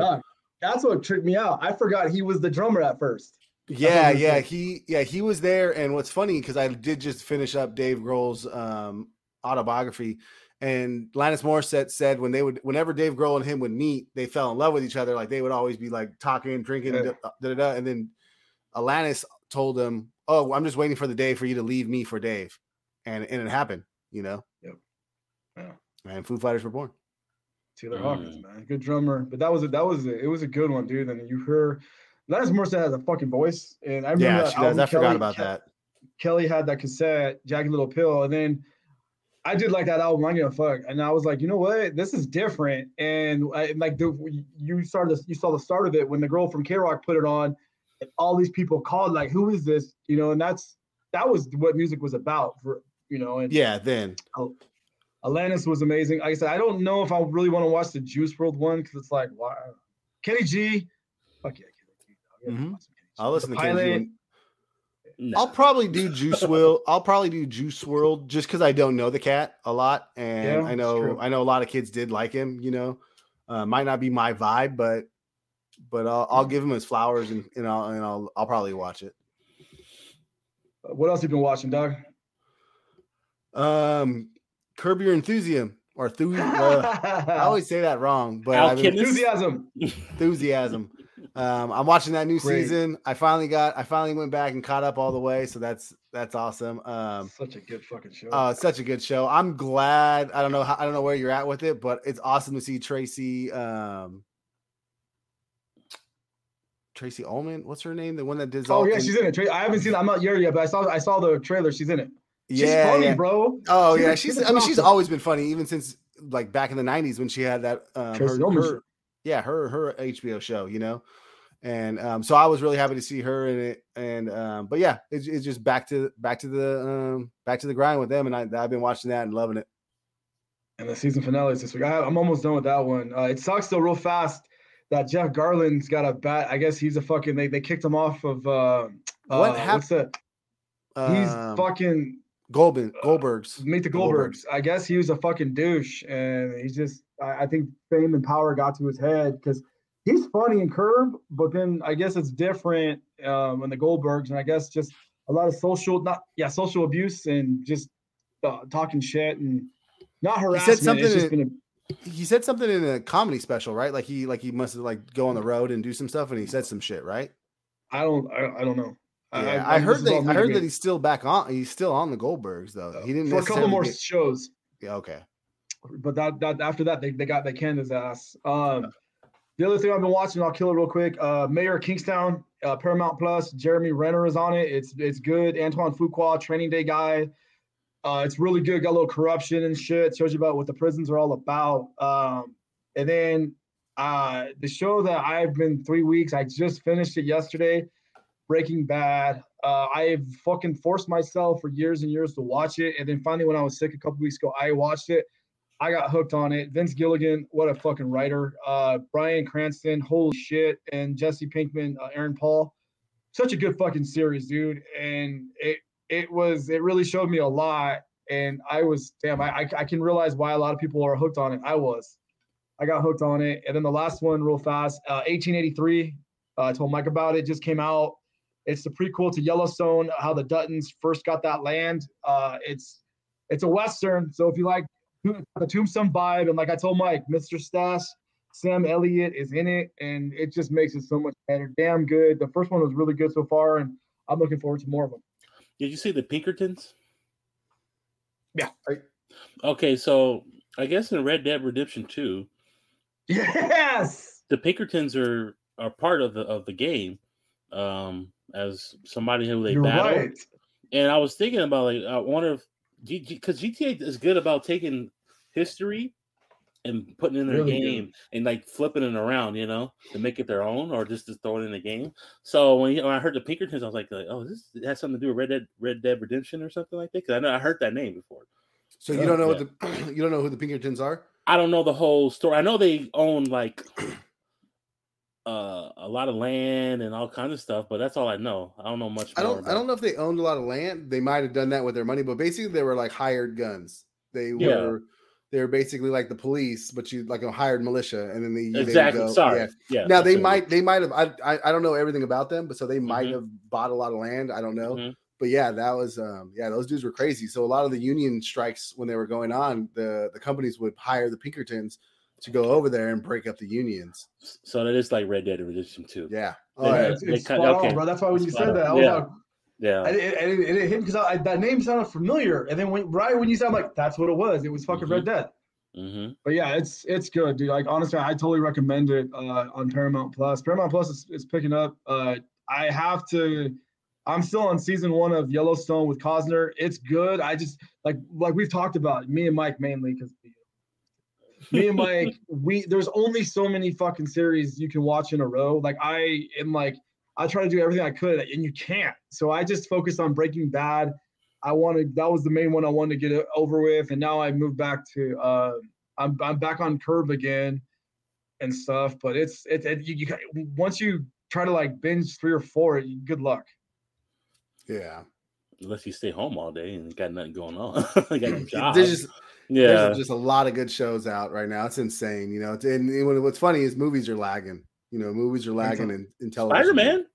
that's what tricked me out. I forgot he was the drummer at first. Yeah, yeah, he yeah he was there. And what's funny because I did just finish up Dave Grohl's um, autobiography, and Alanis Morissette said when they would whenever Dave Grohl and him would meet, they fell in love with each other. Like they would always be like talking, drinking, yeah. da, da, da, and then Alanis told him, "Oh, I'm just waiting for the day for you to leave me for Dave," and and it happened. You know. Yep. Yeah and Foo Fighters were born. Taylor mm. Hawkins, man, good drummer. But that was a, that was a, it was a good one, dude. And you heard Alanis Morissette has a fucking voice, and I remember yeah, she does. I Kelly, forgot about that. Kelly had that cassette, Jagged Little Pill, and then I did like that album. I give a fuck, and I was like, you know what, this is different. And I, like the you started, you saw the start of it when the girl from KROQ put it on, and all these people called like, who is this? You know, and that's that was what music was about for you know. And yeah, then Alanis was amazing. Like I said, I don't know if I really want to watch the Juice WRLD one because it's like, wow, Kenny G. Fuck yeah, Kenny G. Mm-hmm. I'll listen the to Kenny G. No. I'll probably do Juice WRLD. I'll probably do Juice WRLD just because I don't know the cat a lot, and yeah, I know I know a lot of kids did like him. You know, uh, might not be my vibe, but but I'll, I'll give him his flowers and, and I'll and I'll I'll probably watch it. What else have you been watching, Doug? Um, curb your enthusiasm or thu- uh, I always say that wrong, but I mean, enthusiasm, enthusiasm. Um, I'm watching that new Great. season. I finally got, I finally went back and caught up all the way. So that's that's awesome. Um, such a good fucking show. Uh, such a good show. I'm glad. I don't know how, I don't know where you're at with it, but it's awesome to see Tracy. Um, Tracey Ullman, what's her name? The one that did. Oh yeah, she's in it. I haven't seen. I'm not here yet, but I saw. I saw the trailer. She's in it. She's yeah, funny, yeah. bro. Oh she's, yeah, she's. she's I mean, she's always been funny, even since like back in the '90s when she had that. Um, her, her, yeah, her her HBO show. You know, and um, so I was really happy to see her in it. And um, but yeah, it's, it's just back to back to the um, back to the grind with them, and I, I've been watching that and loving it. And the season finale is this week. I, am almost done with that one. Uh, it sucks though, real fast that Jeff Garlin's got a bat. I guess he's a fucking. They, they kicked him off of. Uh, what uh, happened? He's um, fucking Goldberg. Goldbergs. Uh, meet the Goldbergs. Goldbergs. I guess he was a fucking douche, and he's just. I, I think fame and power got to his head because he's funny in Curb, but then I guess it's different um, in the Goldbergs, and I guess just a lot of social, not yeah, social abuse and just uh, talking shit and not harassment. He said something. In, a, he said something in a comedy special, right? Like he like he must have like go on the road and do some stuff, and he said some shit, right? I don't. I, I don't know. Yeah, I, I, I heard that. I heard that he's still back on. He's still on the Goldbergs though. He didn't for a couple more get, shows. Yeah. Okay. But that that after that they, they got they canned his ass. Um, the other thing I've been watching, I'll kill it real quick. Uh, Mayor Kingstown, uh, Paramount Plus. Jeremy Renner is on it. It's it's good. Antoine Fuqua, Training Day guy. Uh, it's really good. Got a little corruption and shit. Shows you about what the prisons are all about. Um, and then uh, the show that I've been three weeks. I just finished it yesterday. Breaking Bad. Uh, I've fucking forced myself for years and years to watch it, and then finally, when I was sick a couple weeks ago, I watched it. I got hooked on it. Vince Gilligan, what a fucking writer. Uh, Bryan Cranston, holy shit, and Jesse Pinkman, uh, Aaron Paul, such a good fucking series, dude. And it it was it really showed me a lot. And I was damn, I I, I can realize why a lot of people are hooked on it. I was, I got hooked on it. And then the last one, real fast, uh, 1883. Uh, I told Mike about it. Just came out. It's the prequel to Yellowstone, how the Duttons first got that land. Uh, it's it's a western, so if you like the Tombstone vibe. And like I told Mike, Mr. Stash, Sam Elliott is in it, and it just makes it so much better. Damn good. The first one was really good so far, and I'm looking forward to more of them. Did you see the Pinkertons? Yeah. Okay, so I guess in Red Dead Redemption 2, (laughs) yes, the Pinkertons are are part of the of the game um as somebody who they You're battle. Right. And I was thinking about like I wonder if because GTA is good about taking history and putting it in their really game good. and like flipping it around, you know, to make it their own or just to throw it in the game. So when, when I heard the Pinkertons, I was like, like oh, this has something to do with Red Dead Red Dead Redemption or something like that. Because I know I heard that name before. So you don't know yeah. what the (clears throat) you don't know who the Pinkertons are? I don't know the whole story. I know they own like (clears throat) uh, a lot of land and all kinds of stuff, but that's all I know. I don't know much. I don't. I don't know if they owned a lot of land. They might have done that with their money, but basically they were like hired guns. They yeah. were. They were basically like the police, but you like a hired militia, and then they exactly. They go, Sorry, yeah. yeah now they might. They might have. I, I, I don't know everything about them, but so they might mm-hmm. have bought a lot of land. I don't know. Mm-hmm. But yeah, that was um yeah, those dudes were crazy. So a lot of the union strikes when they were going on, the the companies would hire the Pinkertons to go over there and break up the unions. So that is like Red Dead Redemption 2. Yeah. Oh, yeah. It's, it's cut, okay. on, bro. That's why when you said that, I was yeah. like, yeah, and it, it, it, hit because that name sounded familiar, and then when right when you said, I'm like, that's what it was. It was fucking mm-hmm. Red Dead. Mm-hmm. But yeah, it's it's good, dude. Like honestly, I totally recommend it uh, on Paramount Plus. Paramount Plus is, is picking up. Uh, I have to. I'm still on season one of Yellowstone with Costner. It's good. I just like like we've talked about me and Mike mainly because me and (laughs) Mike, we there's only so many fucking series you can watch in a row. Like I am like I try to do everything I could, and you can't. So I just focused on Breaking Bad. I wanted that was the main one I wanted to get it over with, and now I moved back to uh, I'm I'm back on Curb again and stuff. But it's it's it, you, you once you try to like binge three or four, good luck. Yeah, unless you stay home all day and got nothing going on, (laughs) got (clears throat) no job. There's just yeah, there's just a lot of good shows out right now. It's insane, you know. And what's funny is movies are lagging. You know, movies are lagging in, in television. Spider Man,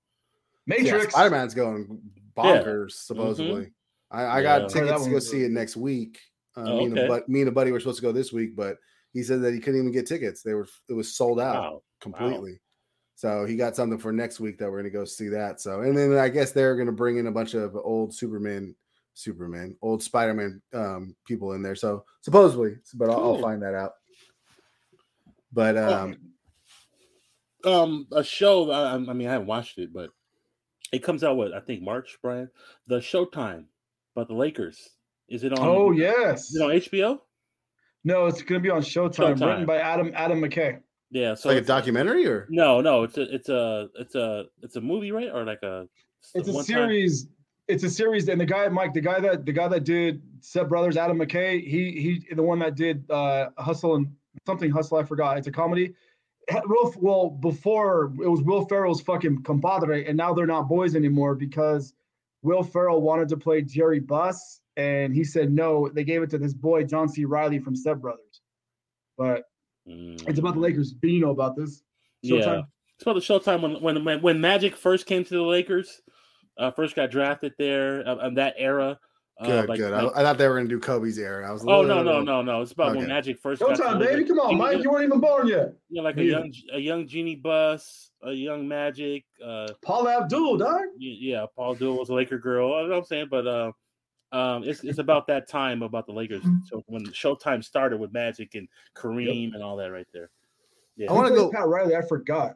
Matrix, yeah, Spider Man's going bonkers. Yeah. Supposedly, mm-hmm. I, I got yeah. tickets to go see it next week. Uh, oh, me, and a, me and a buddy were supposed to go this week, but he said that he couldn't even get tickets. They were it was sold out wow. completely. So he got something for next week that we're gonna go see that. So and then I guess they're gonna bring in a bunch of old Superman, Superman, old Spider-Man um, people in there. So supposedly, but I'll, I'll find that out. But um, um, a show. I, I mean, I haven't watched it, but it comes out what I think March, Brian. The Showtime about the Lakers. Is it on? Oh yes. Is it on HBO? No, it's gonna be on Showtime, Showtime. written by Adam Adam McKay. Yeah, it's so like a documentary or No, no, it's a it's a it's a it's a movie, right? Or like a It's a one-time- series. It's a series, and the guy Mike, the guy that the guy that did Step Brothers, Adam McKay, he he the one that did uh Hustle and something Hustle, I forgot. It's a comedy. Will, well, before it was Will Ferrell's fucking compadre, and now they're not boys anymore because Will Ferrell wanted to play Jerry Buss, and he said no. They gave it to this boy John C. Reilly from Step Brothers, but it's about the Mm. Lakers. Do you know about this? Yeah, it's about the Showtime when when, when Magic first came to the Lakers, uh, first got drafted there uh, of that era. Uh, good, like- good. like- I, I thought they were gonna do Kobe's era. I was. a oh no little- no no no! It's about when Magic first. got to the Showtime, Lakers. baby. Come on, Genie- Mike. You weren't even born yet. Yeah, like a young a young Jeanie Buss, a young Magic. Uh, Paula Abdul, dog. yeah, Paul Dewar was a Laker girl. I know what I'm saying, but uh, um, it's it's about that time about the Lakers. (laughs) So when Showtime started with Magic and Kareem and all that right there. Yeah, I wanna go- Pat Riley. I forgot.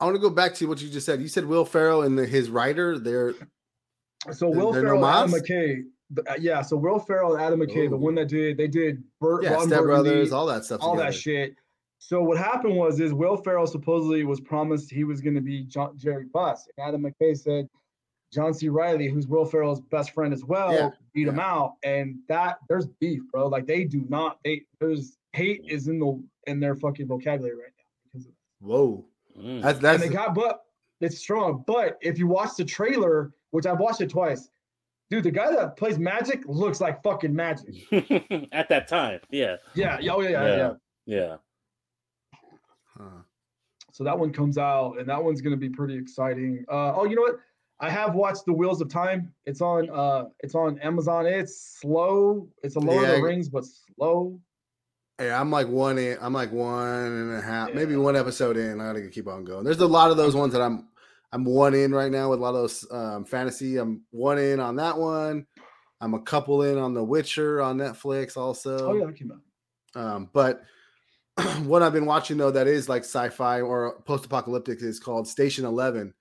I want to go back to what you just said. You said Will Ferrell and the, his writer. They're So Will they're Adam? McKay. the- uh, yeah, so Will Ferrell and Adam McKay, the one that did they did Burt, yeah, Ron Step Burgundy, Brothers, all that stuff. all that shit. So what happened was is Will Ferrell supposedly was promised he was going to be John, Jerry Buss. And Adam McKay said John C. Reilly, who's Will Ferrell's best friend as well, Yeah, beat him out. And that there's beef, bro. Like they do not. They there's hate is in the in their fucking vocabulary right now because of Whoa, Mm. that's that's and they got but it's strong. But if you watch the trailer, which I've watched it twice, dude, the guy that plays Magic looks like fucking Magic. (laughs) At that time, yeah, Yeah, yeah, oh yeah, yeah, Yeah. yeah. yeah. huh. So that one comes out, and that one's gonna be pretty exciting. Uh, oh, you know what? I have watched The Wheels of Time. It's on uh it's on Amazon. It's slow. It's a Lord of the Rings, but slow. Hey, I'm like one in. I'm like one and a half, maybe one episode in. I gotta keep on going. There's a lot of those ones that I'm. I'm one in right now with a lot of those um, fantasy. I'm one in on that one. I'm a couple in on The Witcher on Netflix also. Oh yeah, that came out. Um, but (clears throat) what I've been watching though that is like sci-fi or post-apocalyptic is called Station Eleven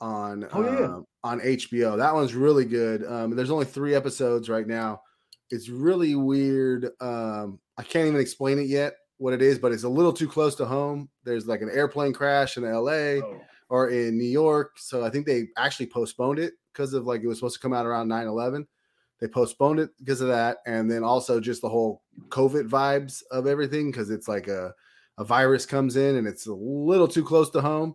on Oh, yeah, yeah. um, on HBO. That one's really good. Um, there's only three episodes right now. It's really weird. Um, I can't even explain it yet what it is, but it's a little too close to home. There's like an airplane crash in LA Oh. or in New York. So I think they actually postponed it because of like it was supposed to come out around 9 11. They postponed it because of that. And then also just the whole COVID vibes of everything because it's like a, a virus comes in and it's a little too close to home.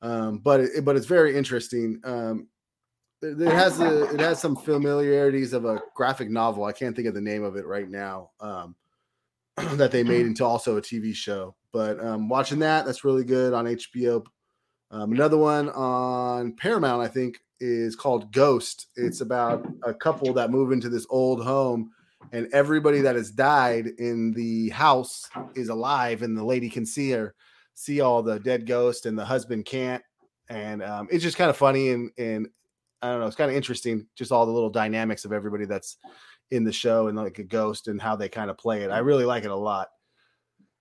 Um, but it, but it's very interesting. Um, it, it has a, it has some familiarities of a graphic novel. I can't think of the name of it right now. Um, (clears throat) that they made into also a TV show. But um, watching that, that's really good on HBO. Um, another one on Paramount, I think, is called Ghost. It's about a couple that move into this old home, and everybody that has died in the house is alive, and the lady can see her, see all the dead ghosts, and the husband can't. And um, it's just kind of funny and and I don't know, it's kind of interesting, just all the little dynamics of everybody that's in the show and like a ghost and how they kind of play it. I really like it a lot.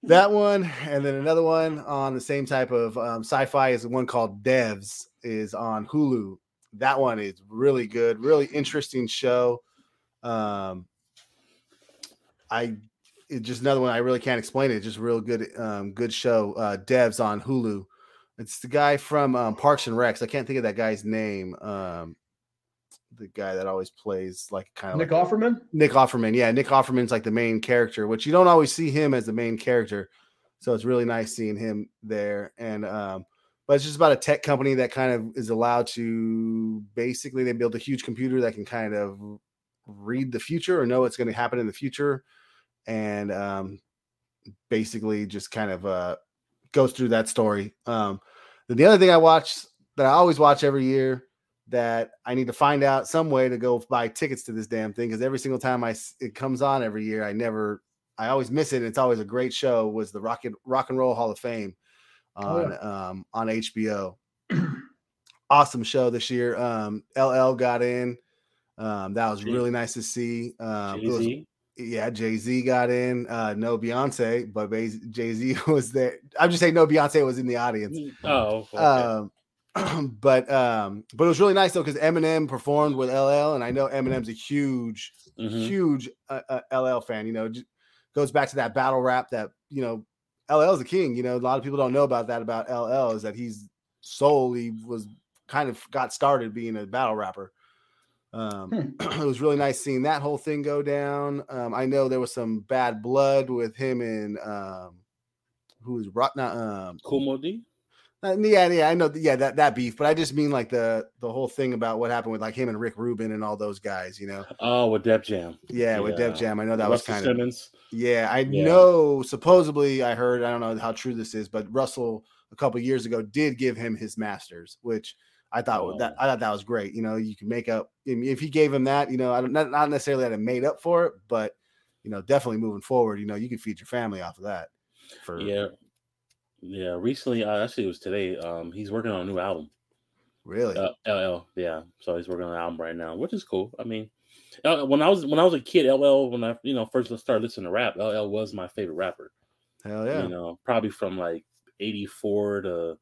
That one, and then another one on the same type of um, sci-fi is one called Devs is on Hulu. That one is really good, really interesting show. Um, I it's just another one I really can't explain it. Just real good, um, good show. Uh, Devs on Hulu. It's the guy from um, Parks and Recs. I can't think of that guy's name. Um, the guy that always plays like kind of Nick like Offerman. Nick Offerman. Yeah, Nick Offerman's like the main character, which you don't always see him as the main character. So it's really nice seeing him there. And um, but it's just about a tech company that kind of is allowed to basically they build a huge computer that can kind of read the future or know what's going to happen in the future. And um basically just kind of uh goes through that story. Um then the other thing I watch that I always watch every year that I need to find out some way to go buy tickets to this damn thing because every single time I it comes on every year, I never, I always miss it. And it's always a great show. Was the Rocket Rock and Roll Hall of Fame on oh, yeah. um, on HBO. (clears throat) awesome show this year. Um, LL got in. Um, that was really nice to see. Um, was, yeah, Jay Z got in. Uh, no Beyonce, but Jay Z (laughs) was there. I'm just saying, no Beyonce was in the audience. Oh, okay. um, (clears throat) but um, but it was really nice though because Eminem performed with LL, and I know Eminem's a huge, mm-hmm. huge uh, uh, LL fan. You know, goes back to that battle rap that you know, LL is a king. You know, a lot of people don't know about that about LL is that he's solely was kind of got started being a battle rapper. Um, hmm. (clears throat) it was really nice seeing that whole thing go down. Um, I know there was some bad blood with him and um, who was um, Kool Moe Dee. Uh, yeah, yeah, I know. Yeah, that that beef, but I just mean like the the whole thing about what happened with like him and Rick Rubin and all those guys. You know. Oh, with Def Jam. Yeah, yeah. with Def Jam. I know that Russell was kind Simmons. of. Yeah, I yeah. know. Supposedly, I heard. I don't know how true this is, but Russell a couple years ago did give him his masters, which I thought oh. that I thought that was great. You know, you can make up if he gave him that. You know, I don't not, not necessarily that it made up for it, but you know, definitely moving forward. You know, you can feed your family off of that. For yeah, yeah. Recently, uh, actually, it was today. Um, he's working on a new album. Really? Uh, LL, yeah. So he's working on an album right now, which is cool. I mean, when I was when I was a kid, LL when I you know first started listening to rap, LL was my favorite rapper. Hell yeah! You know, probably from like '84 to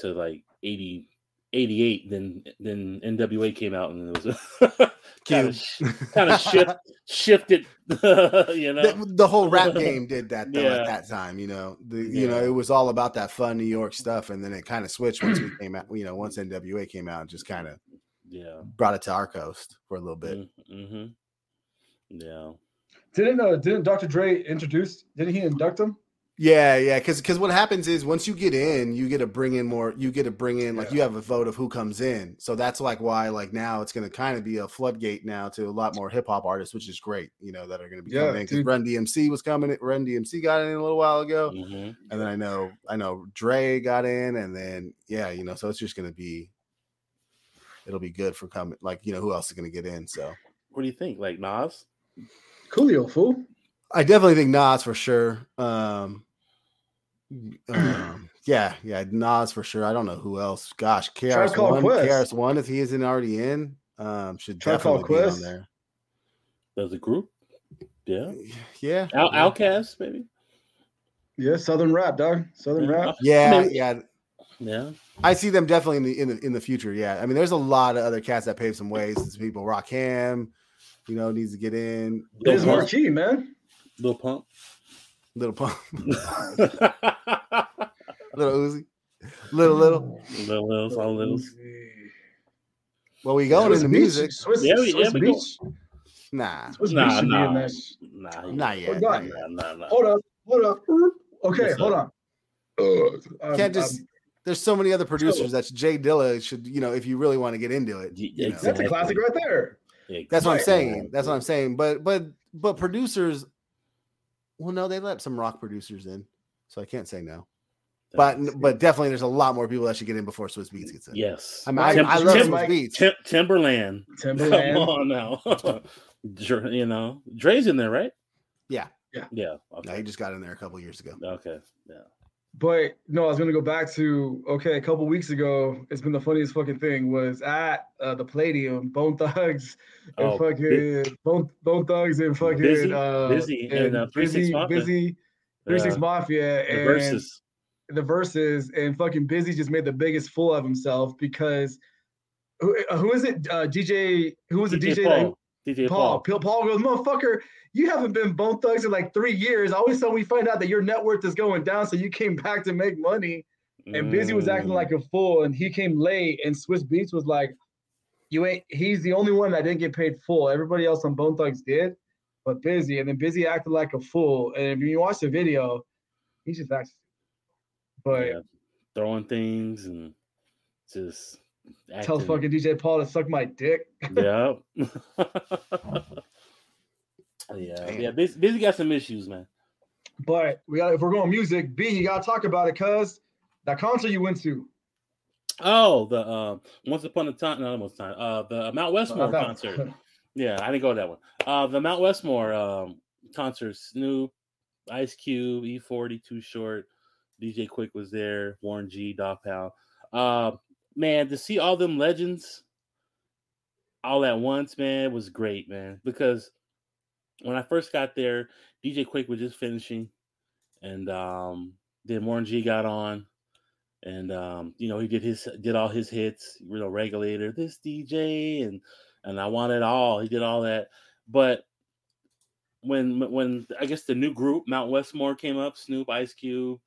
to like 80 88 then then nwa came out and it was kind of kind of shift, (laughs) shifted (laughs) you know the, the, whole rap (laughs) game did that though yeah. at that time you know the yeah. you know it was all about that fun new york stuff and then it kind of switched once we came out you know once nwa came out and just kind of (clears throat) yeah brought it to our coast for a little bit mm-hmm. yeah didn't uh didn't dr dre introduce didn't he induct him yeah, yeah, because because what happens is once you get in, you get to bring in more. You get to bring in like yeah. you have a vote of who comes in. So that's like why like now it's going to kind of be a floodgate now to a lot more hip hop artists, which is great. You know that are going to be yeah, coming in because Run DMC was coming. in. Run DMC got in a little while ago, mm-hmm. and then I know I know Dre got in, and then yeah, you know, so it's just going to be it'll be good for coming. Like you know, who else is going to get in? So what do you think? Like Nas, Coolio, fool. I definitely think Nas for sure. Um, um, yeah, yeah, Nas for sure. I don't know who else. Gosh, KRS One, KRS One, if he isn't already in, um, should Try definitely be on there. There's a group. Yeah, yeah. Al- OutKast, maybe. Yeah, Southern rap, dog. Southern rap. Yeah, yeah, yeah. I see them definitely in the in the in the future. Yeah, I mean, there's a lot of other cats that pave some ways. There's people, Rakim, you know, needs to get in. There's Marquis, man. Little Pump. Little Pump. (laughs) (laughs) little Uzi. Little little. Little little all little. Well, we going into music. Swizz, yeah, we, Swizz yeah, we Beach. Nah. Swizz nah, Beach nah, nah, nah, not yet. Not yet. Nah, nah, nah. Hold up. Hold up. Okay, What's hold up? on. Uh, Can't just. Um, there's so many other producers that Jay Dilla should, you know, if you really want to get into it. Exactly. That's a classic right there. Exactly. That's what I'm saying. That's what I'm saying. But but but producers well, no, they let some rock producers in, so I can't say no. But but definitely, there's a lot more people that should get in before Swizz Beatz gets in. Yes, I mean, I, Tim- I love Tim- Swizz Beatz. Tim- Timbaland. Timbaland. Come on now, (laughs) you know Dre's in there, right? Yeah, yeah, yeah. Okay. No, he just got in there a couple years ago. Okay, yeah. But no, I was gonna go back to okay. A couple weeks ago, it's been the funniest fucking thing was at uh, the Palladium, Bone Thugs and oh, fucking Bone, Bone Thugs and fucking Bizzy, uh, Bizzy and, and uh, Bizzy, Bizzy, three six mafia and the Verzuz. the Verzuz and fucking Bizzy just made the biggest fool of himself because who, uh, who is it? Uh, DJ who was the DJ? DJ Paul. That, DJ Paul. Paul. Paul goes, motherfucker you haven't been Bone Thugs in like three years. Always time we find out that your net worth is going down, so you came back to make money. And Bizzy was acting mm. like a fool, and he came late. And Swizz Beatz was like, "You ain't." He's the only one that didn't get paid full. Everybody else on Bone Thugs did, but Bizzy. And then Bizzy acted like a fool. And if you watch the video, he's just acts. But yeah, throwing things and just tells fucking DJ Paul to suck my dick. (laughs) (laughs) Yeah. Yeah, yeah. Bizzy, Bizzy got some issues, man. But we got if we're going music, B, you gotta talk about it, cuz that concert you went to. Oh, the uh, Once Upon a Time, no, almost time. Uh, the Mount Westmore concert. (laughs) yeah, I didn't go to that one. Uh, the Mount Westmore um concert. Snoop, Ice Cube, E40, Too Short, DJ Quik was there, Warren G, Dog Pound. Uh, man, to see all them legends all at once, man, was great, man. Because when I first got there, DJ Quik was just finishing, and um, then Warren G got on, and um, you know he did his did all his hits, you know, regulator, this DJ, and and I want it all. He did all that, but when when I guess the new group Mount Westmore came up, Snoop, Ice Cube,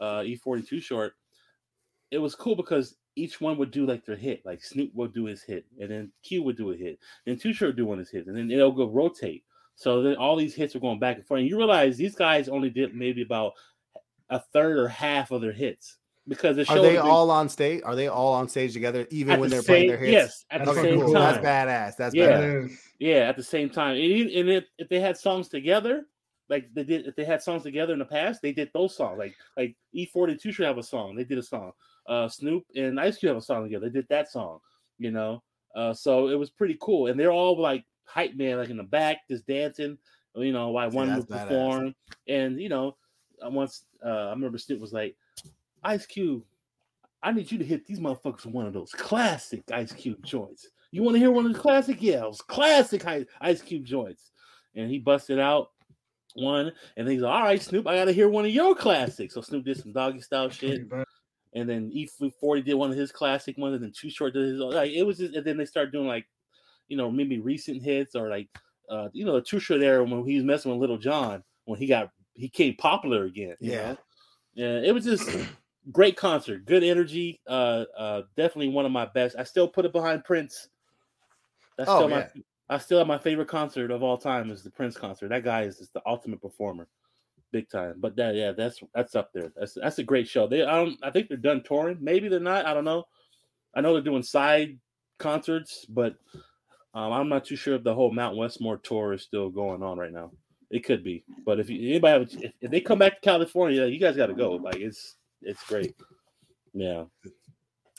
uh, E40 Too Short, it was cool because each one would do like their hit. Like Snoop would do his hit, and then Q would do a hit, then Too Short do one of his hit, and then it'll go rotate. So then all these hits are going back and forth. And you realize these guys only did maybe about a third or half of their hits because the show are they all on stage? Are they all on stage together, even when the they're same, playing their hits? Yes, at the same cool. time. That's badass. That's yeah, badass. yeah. At the same time, and, and if, if they had songs together, like they did, if they had songs together in the past, they did those songs. Like like E40 Too Short have a song. They did a song. Uh, Snoop and Ice Cube have a song together. They did that song. You know, uh, so it was pretty cool, and they're all like hype man, like in the back, just dancing. You know, why one would perform, and you know, uh, once uh, I remember Snoop was like, Ice Cube, I need you to hit these motherfuckers with one of those classic Ice Cube joints. You want to hear one of the classic? Yeah, classic Ice Cube joints. And he busted out one, and he's like, "All right, Snoop, I got to hear one of your classics." So Snoop did some doggy style shit, and then E40 did one of his classic ones, and then Too Short did his. Like it was, just, and then they started doing like, you know, maybe recent hits or like, uh, you know, the Too Short era when he was messing with Little John when he got he came popular again. yeah, know? yeah, it was just (clears throat) great concert, good energy. Uh, uh, definitely one of my best. I still put it behind Prince. That's oh, still yeah. my. I still have my favorite concert of all time is the Prince concert. That guy is just the ultimate performer, big time. But that, yeah, that's that's up there. That's that's a great show. They, I don't, I think they're done touring. Maybe they're not. I don't know. I know they're doing side concerts, but um, I'm not too sure if the whole Mount Westmore tour is still going on right now. It could be, but if you, anybody have, if, if they come back to California, you guys got to go. Like it's it's great. Yeah,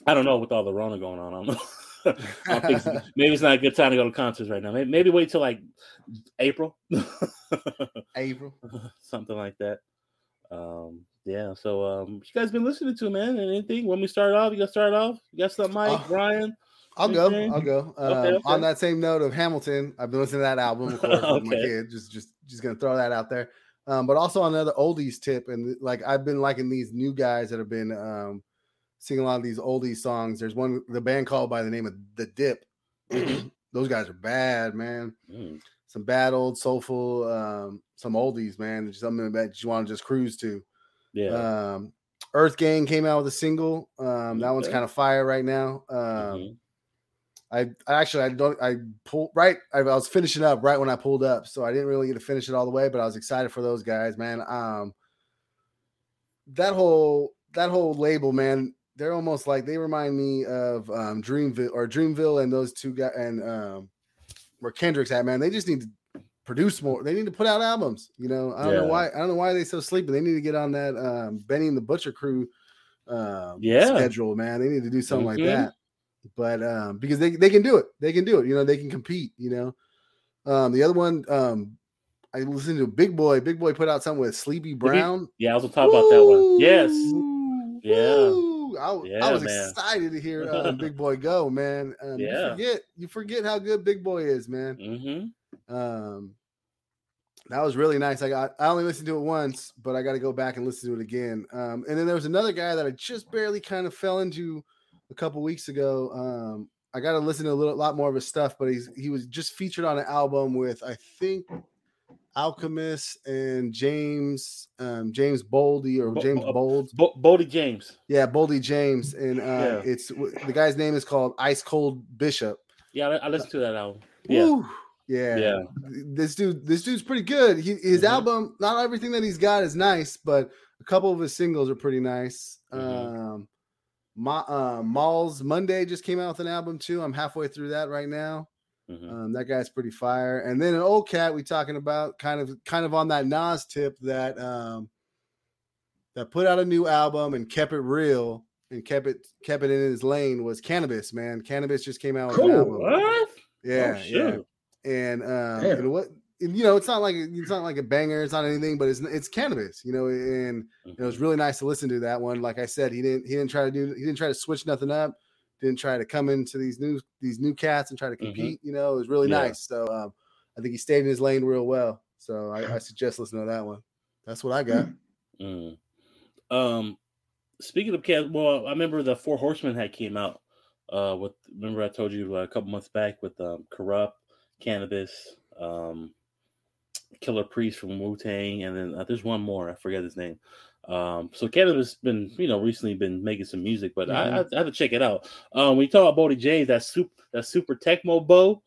I don't know with all the Rona going on. I don't know. (laughs) (laughs) Maybe it's not a good time to go to concerts right now. Maybe, maybe wait till like April. (laughs) April, (laughs) something like that. Um, yeah. So, um, you guys been listening to man? Anything? When we start off, you got to start off. You got something, Mike, uh, Brian? I'll go. I'll go. Um, okay, okay. On that same note of Hamilton, I've been listening to that album of course, okay. my kid. Just, just, just gonna throw that out there. Um, but also another oldies tip, and like I've been liking these new guys that have been um, singing a lot of these oldies songs. There's one the band called by the name of The Dip. (clears throat) Those guys are bad, man. Mm. Some bad old soulful, um, some oldies, man. Something that you want to just cruise to. Yeah. Um, Earth Gang came out with a single. Um, that one's kind of fire right now. Um, mm-hmm. I, I actually I don't I pulled right I, I, was finishing up right when I pulled up, so I didn't really get to finish it all the way, but I was excited for those guys, man. Um, that whole that whole label, man, they're almost like they remind me of um, Dreamville or Dreamville and those two guys and um, where Kendrick's at, man. They just need to produce more. They need to put out albums. You know, I don't yeah. know why. I don't know why they so sleepy. They need to get on that um, Benny and the Butcher Crew um, yeah. schedule, man. They need to do something mm-hmm. like that but um, because they, they can do it, they can do it. You know, they can compete. You know, um, the other one, um, I listened to Big Boi. Big Boi put out something with Sleepy Brown. Yeah, I was gonna talk about that one. Yes. Yeah. I, yeah, I, was man. excited to hear uh, (laughs) Big Boi go, man. Um, yeah. You forget, you forget how good Big Boi is, man. Mm-hmm. Um, that was really nice. I got, I only listened to it once, but I got to go back and listen to it again. Um, and then there was another guy that I just barely kind of fell into a couple weeks ago. Um, I got to listen to a little lot more of his stuff, but he's he was just featured on an album with I think Alchemist and James um, James Boldy or James uh, Bold Boldy James. Yeah, Boldy James, and uh, yeah. it's the guy's name is called Ice Cold Bishop. Yeah, I listened to that album. Yeah. Yeah, yeah. This dude, this dude's pretty good. He, his mm-hmm. album, not everything that he's got is nice, but a couple of his singles are pretty nice. Mm-hmm. Um, Ma, uh, Malls Monday just came out with an album too. I'm halfway through that right now. Mm-hmm. Um, that guy's pretty fire. And then an old cat we talking about, kind of kind of on that Nas tip that um, that put out a new album and kept it real and kept it kept it in his lane was Canibus. Man, Canibus just came out with an album. What? Yeah, oh, yeah. And um, and what and, you know, it's not like it's not like a banger, it's not anything, but it's it's Canibus, you know, and it was Mm-hmm. really nice to listen to that one. Like I said, he didn't he didn't try to do he didn't try to switch nothing up, didn't try to come into these new these new cats and try to compete. You know, it was really Mm-hmm. Yeah. nice. So um, I think he stayed in his lane real well. So I, (laughs) I suggest listening to that one. That's what I got. Mm. Um, speaking of cats, well, I remember the Four Horsemen had came out. Uh, with remember I told you uh, a couple months back with um, Kurupt, Canibus, um, Killah Priest from Wu Tang, and then uh, there's one more I forget his name. Um, so Canibus has been you know recently been making some music, but I, I, I have to check it out. Um, when you talk about Boldy James, that super that super Tecmo Bo,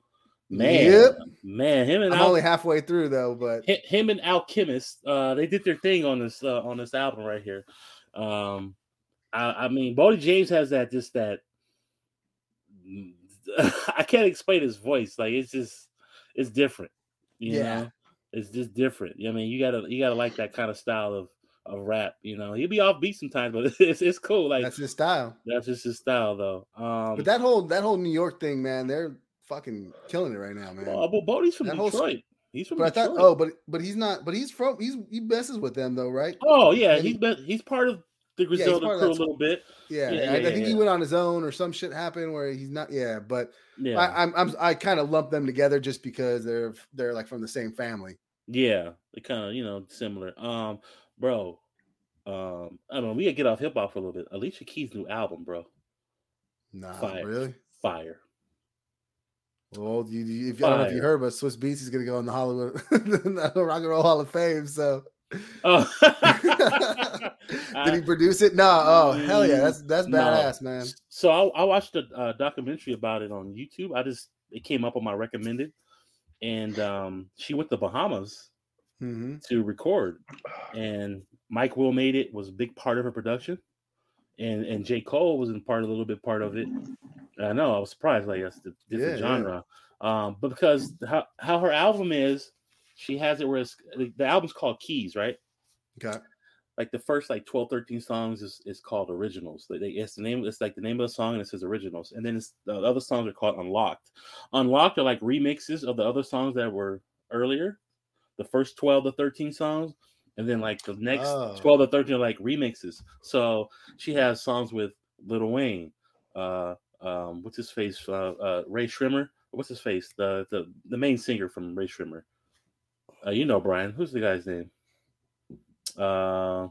man, Yep. man, him and I'm Al- only halfway through though, but him and Alchemist, uh, they did their thing on this uh, on this album right here. Um, I, I mean, Boldy James has that just that. (laughs) I can't explain his voice. Like it's just, it's different. You Yeah. know, it's just different. I mean, you gotta you gotta like that kind of style of of rap. You know, he'll be off beat sometimes, but (laughs) it's it's cool. Like that's his style. that's just his style, though. Um, But that whole that whole New York thing, man, they're fucking killing it right now, man. well, well, Boldy's from that Detroit. He's from But I Detroit. thought, oh, but but he's not. But he's from. He's he messes with them though, right? Oh yeah, And- he's been he's part of the Griselda of crew a little bit. Yeah, Yeah, I, yeah, I yeah, think he went on his own or some shit happened where he's not. Yeah, but Yeah, I, I'm, I'm I kind of lump them together just because they're they're like from the same family. yeah, they kind of you know similar. Um, bro, um, I don't know. We gotta get off hip hop for a little bit. Alicia Keys' new album, bro, Nah, Fire. really. fire. Well, you, you, if I don't know if you heard, but Swizz Beatz is gonna go in the Hollywood (laughs) the Rock and Roll Hall of Fame. So Oh, (laughs) did he produce it? No. Oh hell yeah, that's that's No. badass, man. so I, I watched a uh, documentary about it on YouTube. I just it came up on my recommended, and um, she went to Bahamas hmm to record, and Mike Will made it was a big part of her production, and and J Cole was in part a little bit part of it. I know I was surprised, like that's the different Yeah, yeah. genre, um, but because how how her album is, she has it where it's the, album's called Keys, right? Okay. Like the first like 12, 13 songs is, is called originals. They, it's the name, it's like the name of the song and it says originals. And then it's the other songs are called unlocked. Unlocked are like remixes of the other songs that were earlier, the first 12 to 13 songs. And then like the next Oh. 12 to 13 are like remixes. So she has songs with Little Wayne, uh, um, what's his face? Uh, uh, Rae Sremmurd. What's his face? The the the main singer from Rae Sremmurd. Uh, you know Brian. Who's the guy's name? Uh,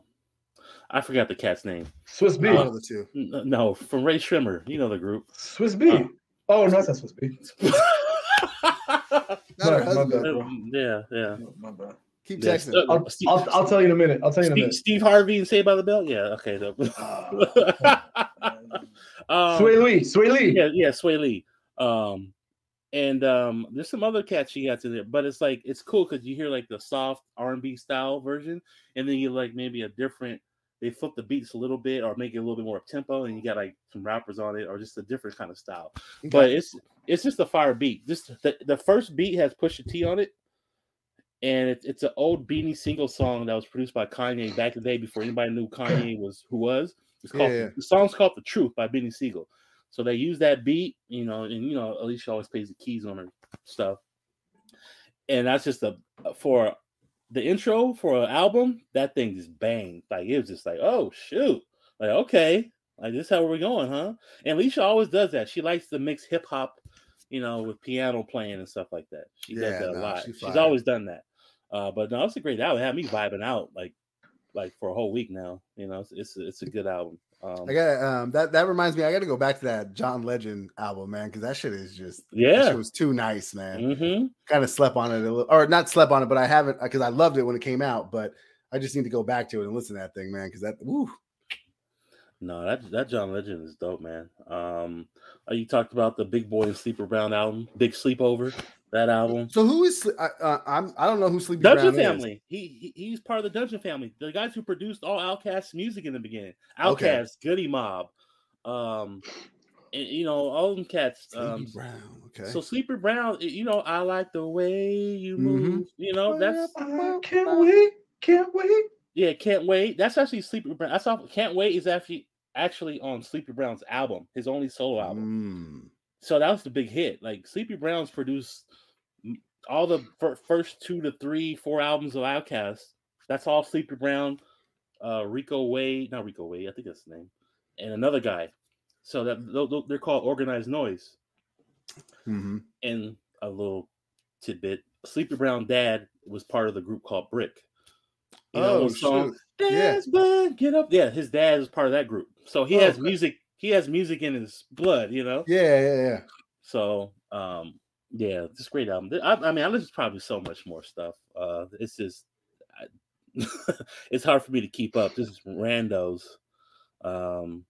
I forgot the cat's name. Swizz B. One of the two. N- No, from Rae Sremmurd. You know the group. Swizz B. Uh, oh no, that's not Swizz B. (laughs) Not her My- my husband. bad, yeah, yeah. No, my bad. Keep Yeah, texting. I'll, Steve, I'll, I'll tell you in a minute. I'll tell you in a Steve, minute. Steve Harvey and Saved by the Bell. Yeah, okay. no. (laughs) um, Swae Lee. Swae Lee. yeah, yeah, Swae Lee. Um, and um, there's some other cats she got in there, but it's like it's cool because you hear like the soft R and B style version, and then you like maybe a different. They flip the beats a little bit, or make it a little bit more tempo, and you got like some rappers on it, or just a different kind of style. But it's it's just a fire beat. Just the, the first beat has Pusha T on it, and it, it's an old Beanie single song that was produced by Kanye back in the day before anybody knew Kanye was who was. It's called Yeah, yeah. the song's called "The Truth" by Beanie Sigel. So they use that beat, you know, and you know Alicia always plays the keys on her stuff, and that's just a for the intro for an album. That thing just banged like it was just like oh shoot, like okay, like this is how we're going, huh? And Alicia always does that. She likes to mix hip hop, you know, with piano playing and stuff like that. She Yeah, does that no, a lot. she She's always done that. Uh, but no, it's a great album. It had me vibing out like like for a whole week now. You know, it's it's, it's a good album. Um, I got um that that reminds me. I got to go back to that John Legend album, man, because that shit is just yeah. shit was too nice, man. hmm Kind of slept on it a little, or not slept on it, but I haven't because I loved it when it came out. But I just need to go back to it and listen to that thing, man, because that woo, No, that that John Legend is dope, man. Um, uh, you talked about the Big Boi and Sleepy Brown album, Big Sleepover, that album. So who is? I, uh, I'm. I don't know who Sleepy Brown is. Dungeon Brown Family. He, he he's part of the Dungeon Family. The guys who produced all OutKast music in the beginning. Okay. OutKast, Goodie Mob, um, and, you know all them cats. is. Sleepy Um, Brown. Okay. so Sleepy Brown, you know, I like the way you Mhm. move. You know, that's I can't wait. Can't wait. yeah, can't wait. That's actually Sleepy Brown. That's all. Can't wait is actually actually on Sleepy Brown's album, his only solo album. Mm. So that was the big hit. Like Sleepy Brown's produced all the first two to three, four albums of Outkast. That's all Sleepy Brown, uh, Rico Wade, not Rico Wade, I think that's the name, and another guy. So that they're called Organized Noise. Mm-hmm. And a little tidbit: Sleepy Brown dad was part of the group called Brick. You know, oh, song, yeah. get up. Yeah, his dad is part of that group. So he oh, has music. He has music in his blood. You know. Yeah, yeah, yeah. So, um, yeah, this great album. I, I mean, I listen probably so much more stuff. Uh, it's just, I, (laughs) it's hard for me to keep up. This is randos. Um,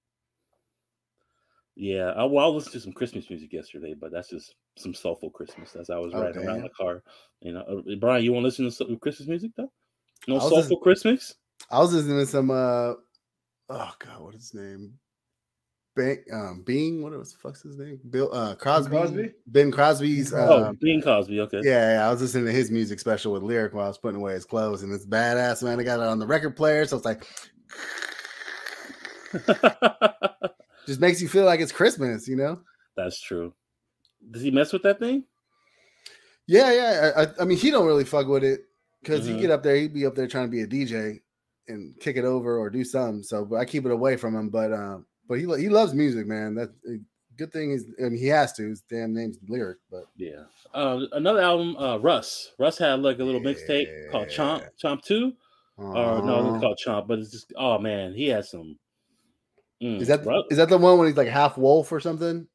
yeah, I, well, I listened to some Christmas music yesterday, but that's just some soulful Christmas as I was oh, riding around the car. You know, uh, Brian, you want to listen to some Christmas music though? No soulful Christmas. I was listening to some. uh Oh God, what is his name? Bing, um, Bing, what was the fuck's his name? Bill uh, Crosby, Crosby, Ben Crosby's. oh, um, Bing Crosby. Okay. Yeah, yeah, I was listening to his music special with lyric while I was putting away his clothes, and it's badass, man. I got it on the record player, so it's like, (laughs) just makes you feel like it's Christmas, you know. That's true. Does he mess with that thing? Yeah, yeah. I, I mean, he don't really fuck with it because mm-hmm. he get up there, he'd be up there trying to be a DJ and kick it over or do something. So, but I keep it away from him. But um, but he he loves music, man. That good thing is, I mean, he has to. His damn name's lyric, but yeah. Uh, another album, uh, Russ. Russ had like a little yeah. mixtape called Chomp Chomp Two, uh-huh. or no, it's called Chomp. But it's just oh man, he has some. Mm, is that Russ. is that the one when he's like half wolf or something?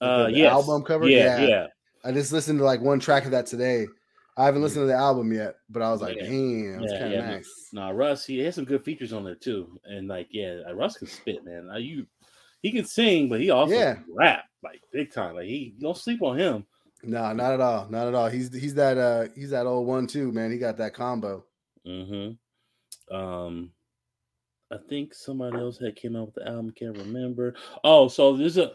Like uh, yeah. Album cover. Yeah, yeah, yeah. I just listened to like one track of that today. I haven't listened to the album yet, but I was like, yeah. damn, it's yeah, kind of yeah. nice. Nah, Russ, he has some good features on there too, and like, yeah, Russ can spit, man. Are you he can sing, but he also yeah. rap like big time. Like he don't sleep on him. No, not at all. Not at all. He's he's that uh he's that old one too, man. He got that combo. Mm-hmm. Um I think somebody else had came out with the album, can't remember. Oh, so there's a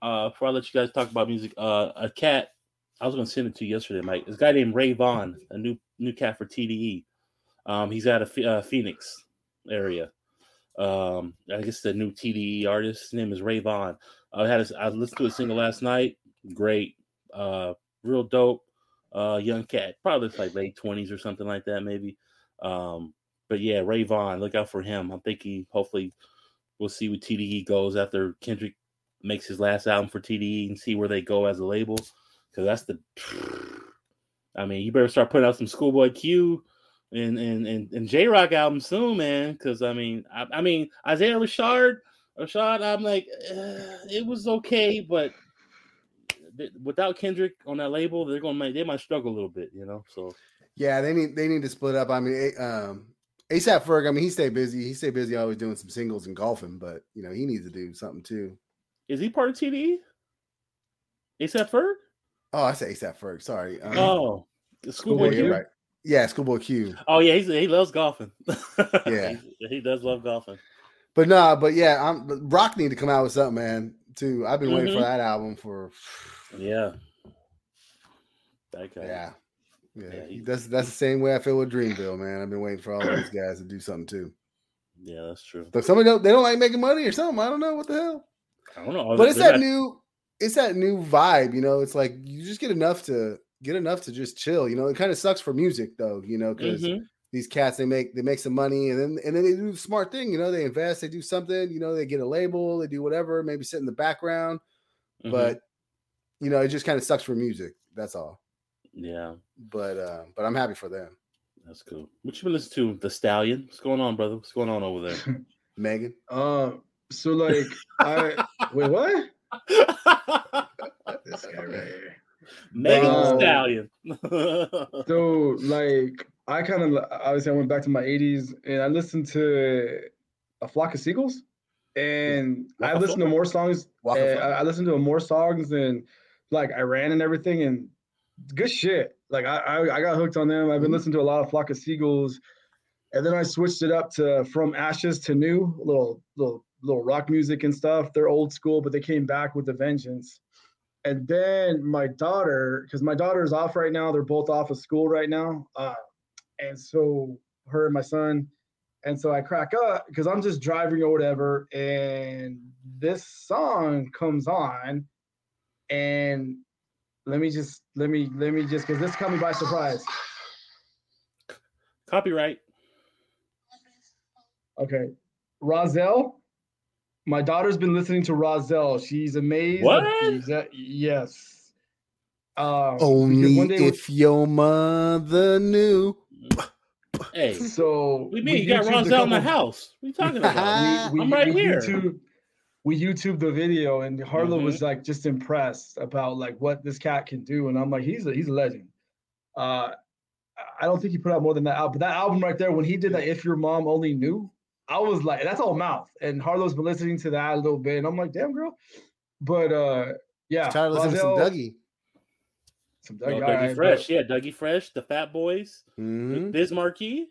uh before I let you guys talk about music, uh a cat I was gonna send it to you yesterday, Mike. This guy named Ray Vaughn, a new new cat for TDE. Um, he's out of uh, Phoenix area. Um, I guess the new TDE artist. His name is Ray Vaughn. I had a, I listened to a single last night. Great, uh, real dope. Uh, young cat, probably like late twenties or something like that, maybe. Um, but yeah, Ray Vaughn, look out for him. I'm thinking hopefully we'll see what TDE goes after Kendrick makes his last album for TDE and see where they go as a label. Cause that's the (sighs) I mean, you better start putting out some Schoolboy Q and and and, and Jay Rock album soon, man. Because I mean, I, I, mean Isaiah Rashad, Rashad, I'm like, uh, it was okay, but th- without Kendrick on that label, they're gonna make, they might struggle a little bit, you know. So yeah, they need they need to split up. I mean, um, ASAP Ferg, I mean, he stayed busy. He stayed busy always doing some singles and golfing, but you know, he needs to do something too. Is he part of TDE? ASAP Ferg? Oh, I say ASAP Ferg. Sorry. Um, oh, Schoolboy Q. Right. Yeah, Schoolboy Q. Oh yeah, he's, he loves golfing. (laughs) yeah, he, he, does love golfing. But nah, but yeah, I'm Rock need to come out with something, man. Too. I've been mm-hmm. waiting for mm-hmm. that album for. Yeah. Guy. Yeah. Yeah, yeah he, that's that's the same way I feel with Dreamville, man. I've been waiting for all these guys to do something too. Yeah, that's true. But some of them they don't like making money or something. I don't know what the hell. I don't know. But it's that not... new, it's that new vibe. You know, it's like you just get enough to get enough to just chill. You know, it kind of sucks for music though, you know, because mm-hmm. these cats they make they make some money and then and then they do the smart thing, you know, they invest, they do something, you know, they get a label, they do whatever, maybe sit in the background. Mm-hmm. But you know, it just kind of sucks for music. That's all. Yeah. But uh, but I'm happy for them. That's cool. What you been listening to? The Stallion. What's going on, brother? What's going on over there? (laughs) Megan. Uh so like I (laughs) wait, what? (laughs) this guy right here. Megan um, Stallion. (laughs) so like I kind of obviously I went back to my 80s and I listened to a flock of seagulls and I listened to more songs. I, I listened to more songs and like I Ran and everything and good shit. Like I, I, I got hooked on them. I've been mm-hmm. listening to a lot of flock of seagulls, and then I switched it up to from ashes to new, little little little rock music and stuff. They're old school, but they came back with a vengeance and then my daughter, because my daughter is off right now, they're both off of school right now, uh, and so her and my son, and so I crack up because I'm just driving or whatever, and this song comes on, and let me just let me let me just because this caught me by surprise. Copyright. Okay, Rahzel. My daughter's been listening to Rahzel. She's amazed. What? yes. Um, because Only one day- if your mother knew. Hey, (laughs) So we do you mean? You got YouTubed a Rahzel in the house. What are you talking (laughs) about? we, we, I'm right we here. YouTube, we YouTube the video, and Harlow Mhm. was like just impressed about like what this cat can do, and I'm like, he's a he's a legend. Uh, I don't think he put out more than that album. But that album right there, when he did that, if your mom only knew, I was like, that's all mouth. And Harlow's been listening to that a little bit, and I'm like, damn girl. But uh, yeah, Try to listen to some Dougie. Some Oh, Dougie, Dougie all right, Fresh, yeah, Dougie Fresh, the Fat Boys, Mhm. Biz Markie.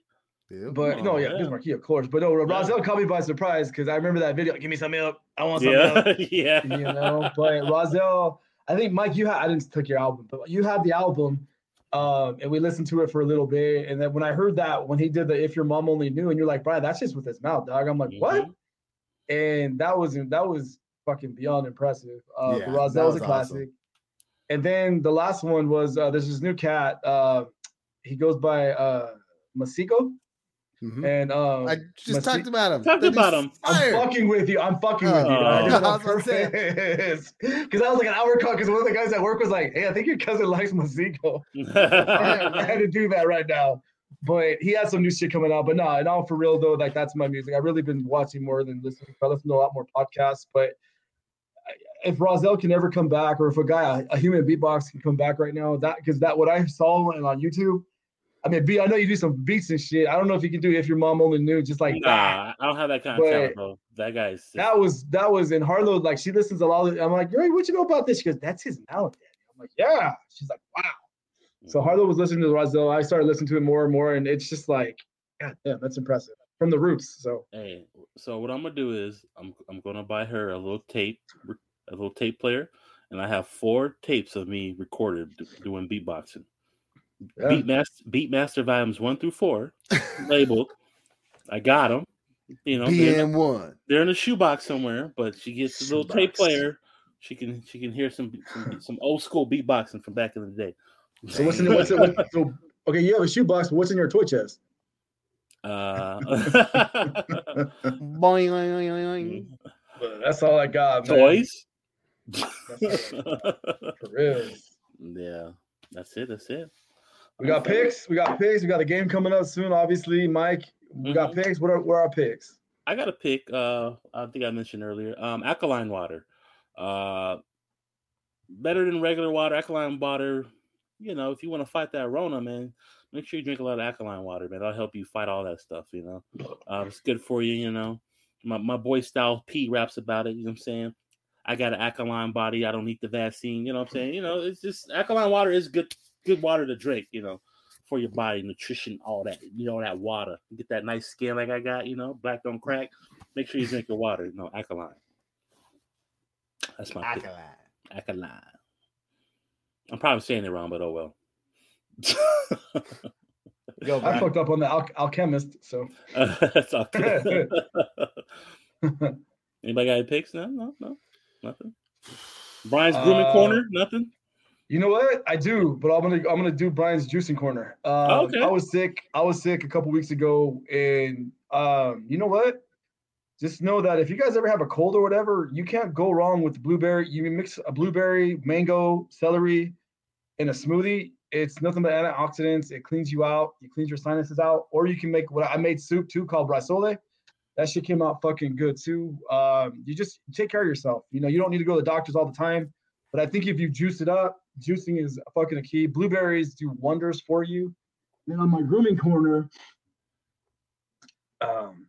Yeah. But, but no, yeah, yeah. Biz Markie, of course. But no, Yeah. Rahzel caught me by surprise because I remember that video. Give me some milk. I want some milk. Yeah, (laughs) yeah. you know. But Rahzel, I think Mike, you had I didn't took your album, but you had the album, um, and we listened to it for a little bit. And then when I heard that when he did the "If Your Mom Only Knew," and you're like, Brian, that's just with his mouth, dog. I'm like, what? Mhm. And that was that was fucking beyond impressive. Uh, Yeah, but that Rahzel was, was a awesome. classic. And then the last one was uh, there's this new cat. Uh, he goes by uh, Masiko, Mhm. and um, I just Masi- talked about him. Talked That about him. I'm fire. fucking with you. I'm fucking with you. dude. I did it Oh. I was gonna. Because I was like an hour cut. Because one of the guys at work was like, "Hey, I think your cousin likes Maziko." (laughs) I had to do that right now. But he has some new shit coming out. But no, and all for real though, like that's my music. I've really been watching more than listening. I listen to a lot more podcasts. But if Rahzel can ever come back, or if a guy, a, a human beatbox can come back right now, that because that what I saw and on YouTube. I mean, B, I know you do some beats and shit. I don't know if you can do if your mom only knew, just like that. nah, I don't have that kind of talent, bro. That guy's just- That was that was in Harlow. Like she listens a lot. Of, I'm like, Yuri, what you know about this? She goes, that's his mouth. Daddy." I'm like, yeah. She's like, wow. So mm-hmm. Harlow was listening to Rahzel. I started listening to it more and more, and it's just like, God damn, that's impressive from the roots. So Hey, so what I'm gonna do is I'm I'm gonna buy her a little tape, a little tape player, and I have four tapes of me recorded doing beatboxing. Yeah. Beatmaster Beatmaster volumes one through four, (laughs) labeled. I got them. You know, they're, in, BM1. they're in a shoebox somewhere, but she gets a little tape player. She can she can hear some some, some old school beatboxing from back in the day. so what's in the what's in, what, so okay? You have a shoebox, but what's in your toy chest? Uh, Boing, boing, boing, boing. That's all I got. man. toys. That's all I got, for real. (laughs) yeah, that's it. That's it. We got picks. We got picks. We got a game coming up soon. Obviously, Mike. We got Mhm. picks. What are what are our picks? I got a pick. Uh, I think I mentioned earlier. Um, alkaline water. Uh, better than regular water. Alkaline water. You know, if you want to fight that Rona, man, make sure you drink a lot of alkaline water, man. That'll help you fight all that stuff. You know, uh, it's good for you. You know, my my boy Style P raps about it. You know what I'm saying? I got an alkaline body. I don't need the vaccine. You know what I'm saying? You know, it's just alkaline water is good good water to drink. You know. For your body, nutrition, all that, you know, that water. You get that nice skin like I got, you know, black don't crack. Make sure you drink your water. No, alkaline. That's my pick. alkaline. I'm probably saying it wrong, but oh well. Go, I Brian. fucked up on the al- alchemist. So (laughs) That's all good. (laughs) Anybody got any picks? No, no, no, nothing. Brian's grooming Uh, corner, nothing. You know what? I do, but I'm gonna I'm gonna do Brian's juicing corner. Um, Okay. I was sick. I was sick a couple weeks ago, and um, you know what? Just know that if you guys ever have a cold or whatever, you can't go wrong with blueberry. You mix a blueberry, mango, celery, in a smoothie. It's nothing but antioxidants. It cleans you out. You cleans your sinuses out. Or you can make what I made soup too called brasole. That shit came out fucking good too. Um, you just take care of yourself. You know, you don't need to go to the doctors all the time. But I think if you juice it up, juicing is fucking a key. Blueberries do wonders for you. Then on my grooming corner, um,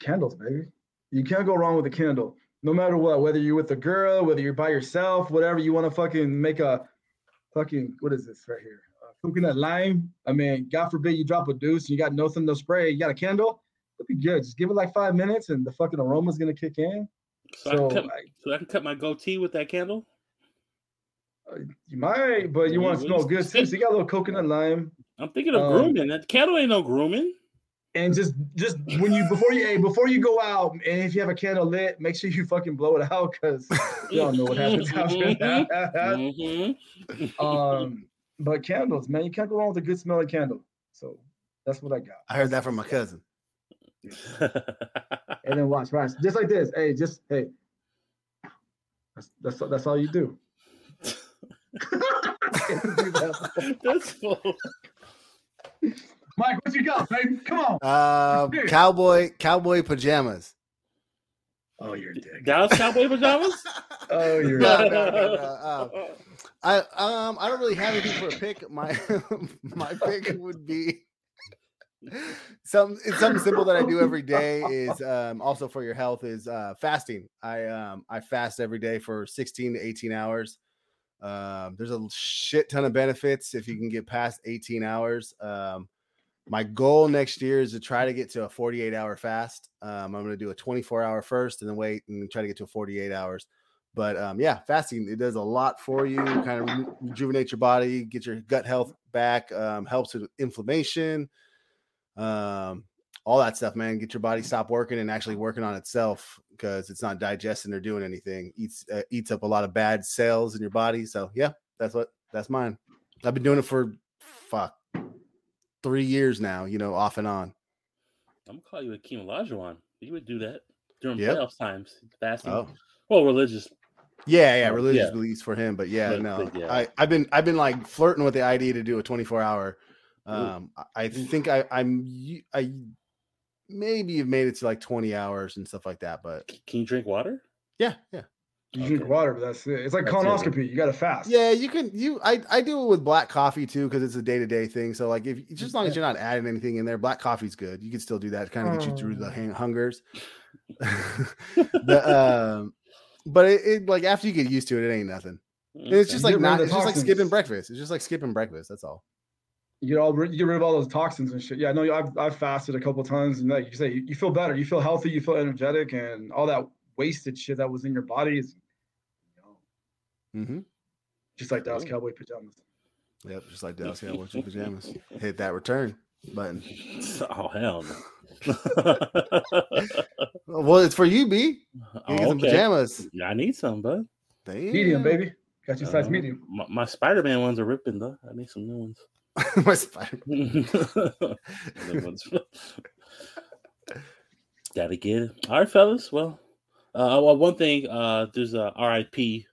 candles, baby. You can't go wrong with a candle. No matter what, whether you're with a girl, whether you're by yourself, whatever you want to fucking make a fucking what is this right here? Uh, coconut lime. I mean, God forbid you drop a deuce and you got nothing to spray. You got a candle. It'll be good. Just give it like five minutes and the fucking aroma's gonna kick in. So, I can cut, I- so I can cut my goatee with that candle. You might, but you want to we- smell good too. So you got a little (laughs) coconut lime. I'm thinking of Um, grooming. That candle ain't no grooming. and just just when you before you hey, before you go out and if you have a candle lit, make sure you fucking blow it out because (laughs) you don't know what happens after that. Mm-hmm. um, but candles, man, you can't go wrong with a good smelling candle. So that's what I got. I heard that from my cousin. and then watch, watch, just like this. Hey, just hey, that's that's that's all you do. (laughs) that's full. Mike, what you got, baby? Come on. Um, cowboy cowboy pajamas. Oh, you're a dick. Dallas Cowboy (laughs) pajamas. oh, you're. no, no, no, no. Um, I um I don't really have anything for a pick. My (laughs) my pick would be some it's something simple that I do every day is um also for your health is uh fasting. I um I fast every day for 16 to 18 hours. Um there's a shit ton of benefits if you can get past 18 hours. Um my goal next year is to try to get to a 48 hour fast. Um, I'm going to do a 24 hour first and then wait and try to get to a 48 hours. But um, yeah, fasting it does a lot for you. Kind of re- rejuvenate your body, get your gut health back, um, helps with inflammation, um, all that stuff. Man, get your body stop working and actually working on itself because it's not digesting or doing anything. eats uh, eats up a lot of bad cells in your body. So yeah, that's what that's mine. I've been doing it for fuck three years now. You know, off and on. I'm gonna call you Akeem Olajuwon. You would do that during yep. playoff times, fasting. Oh. Well, religious yeah, yeah, religious yeah. beliefs for him, but yeah, but, no, but yeah. I, I've been I've been like flirting with the idea to do a 24 hour. Um, I think I I'm I maybe you've made it to like 20 hours and stuff like that, but can you drink water? Yeah, yeah. You okay. drink water, but that's it. It's like that's colonoscopy. It. You got to fast. Yeah, you can. You, I, I do it with black coffee too because it's a day to day thing. So like, if just as long as you're not adding anything in there, black coffee's good. You can still do that. Kind of get you through the oh. hungers. (laughs) the um, but it, it, like after you get used to it, it ain't nothing. It's just like not. It's just like skipping breakfast. It's just like skipping breakfast. That's all. You get all you get rid of all those toxins and shit. Yeah, no, I've I've fasted a couple times, and like you say, you, you feel better, you feel healthy, you feel energetic, and all that wasted shit that was in your body is, you know, mm-hmm. just like Dallas Cowboy pajamas. Yep, just like Dallas Cowboy pajamas. Hit that return button. (laughs) Oh hell no. (laughs) well, it's for you, B. You oh, okay. some pajamas. Yeah, I need some, bud. Damn. Medium, baby. Got you size uh, medium. My, my Spider Man ones are ripping though. I need some new ones. (laughs) my Spider Gotta get it. All right, fellas. Well, uh, well, one thing. Uh, there's a RIP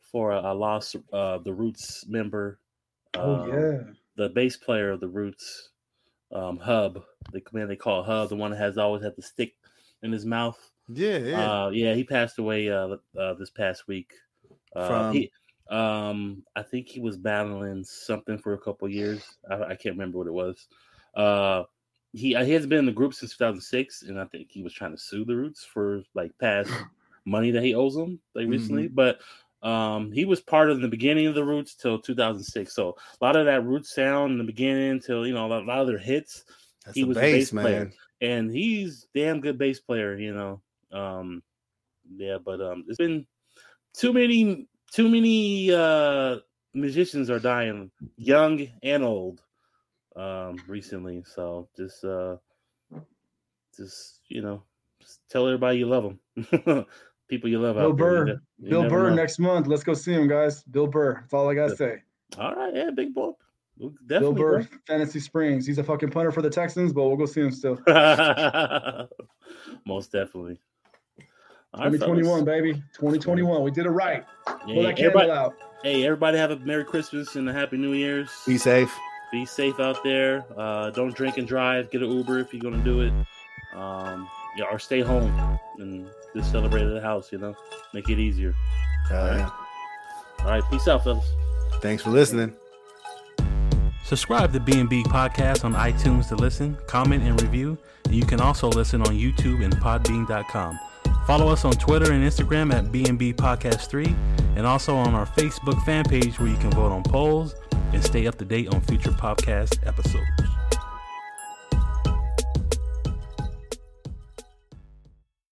for a, a lost uh, the Roots member. Oh yeah, the bass player of the Roots um, Hub, the man they call Hub, the one that has always had the stick in his mouth. Yeah, yeah, uh, yeah. He passed away uh, uh, this past week. Uh, From he, um, I think he was battling something for a couple years. I, I, can't remember what it was. Uh, he uh, he has been in the group since 2006, and I think he was trying to sue the Roots for like past (laughs) money that he owes them like recently. Mm-hmm. But um, he was part of the beginning of the Roots till 2006. So a lot of that Roots sound in the beginning till you know a lot, a lot of their hits. That's he was bass, a bass man. player, and he's damn good bass player. You know, um, yeah. But um, it's been too many too many uh musicians are dying, young and old, um, recently. So just uh, just you know, just tell everybody you love them. (laughs) people you love Bill out Burr. there. You, Bill Burr know. next month. Let's go see him, guys. Bill Burr. That's all I gotta say. All right, yeah, big boy. Bill Burr, bro. Fantasy Springs. He's a fucking punter for the Texans, but we'll go see him still. (laughs) Most definitely. 2021, baby. 2021. We did it right. Yeah, that everybody, out. Hey, everybody have a Merry Christmas and a Happy New Year's. Be safe. Be safe out there. Uh, don't drink and drive. Get an Uber if you're gonna do it. Um, yeah, or stay home and just celebrate at the house, you know, make it easier. All right. yeah. All right. Peace out, fellas. Thanks for listening. Subscribe to B&B Podcast on iTunes to listen, comment, and review. And you can also listen on YouTube and podbean.com. Follow us on Twitter and Instagram at B&B Podcast 3 and also on our Facebook fan page where you can vote on polls and stay up to date on future podcast episodes.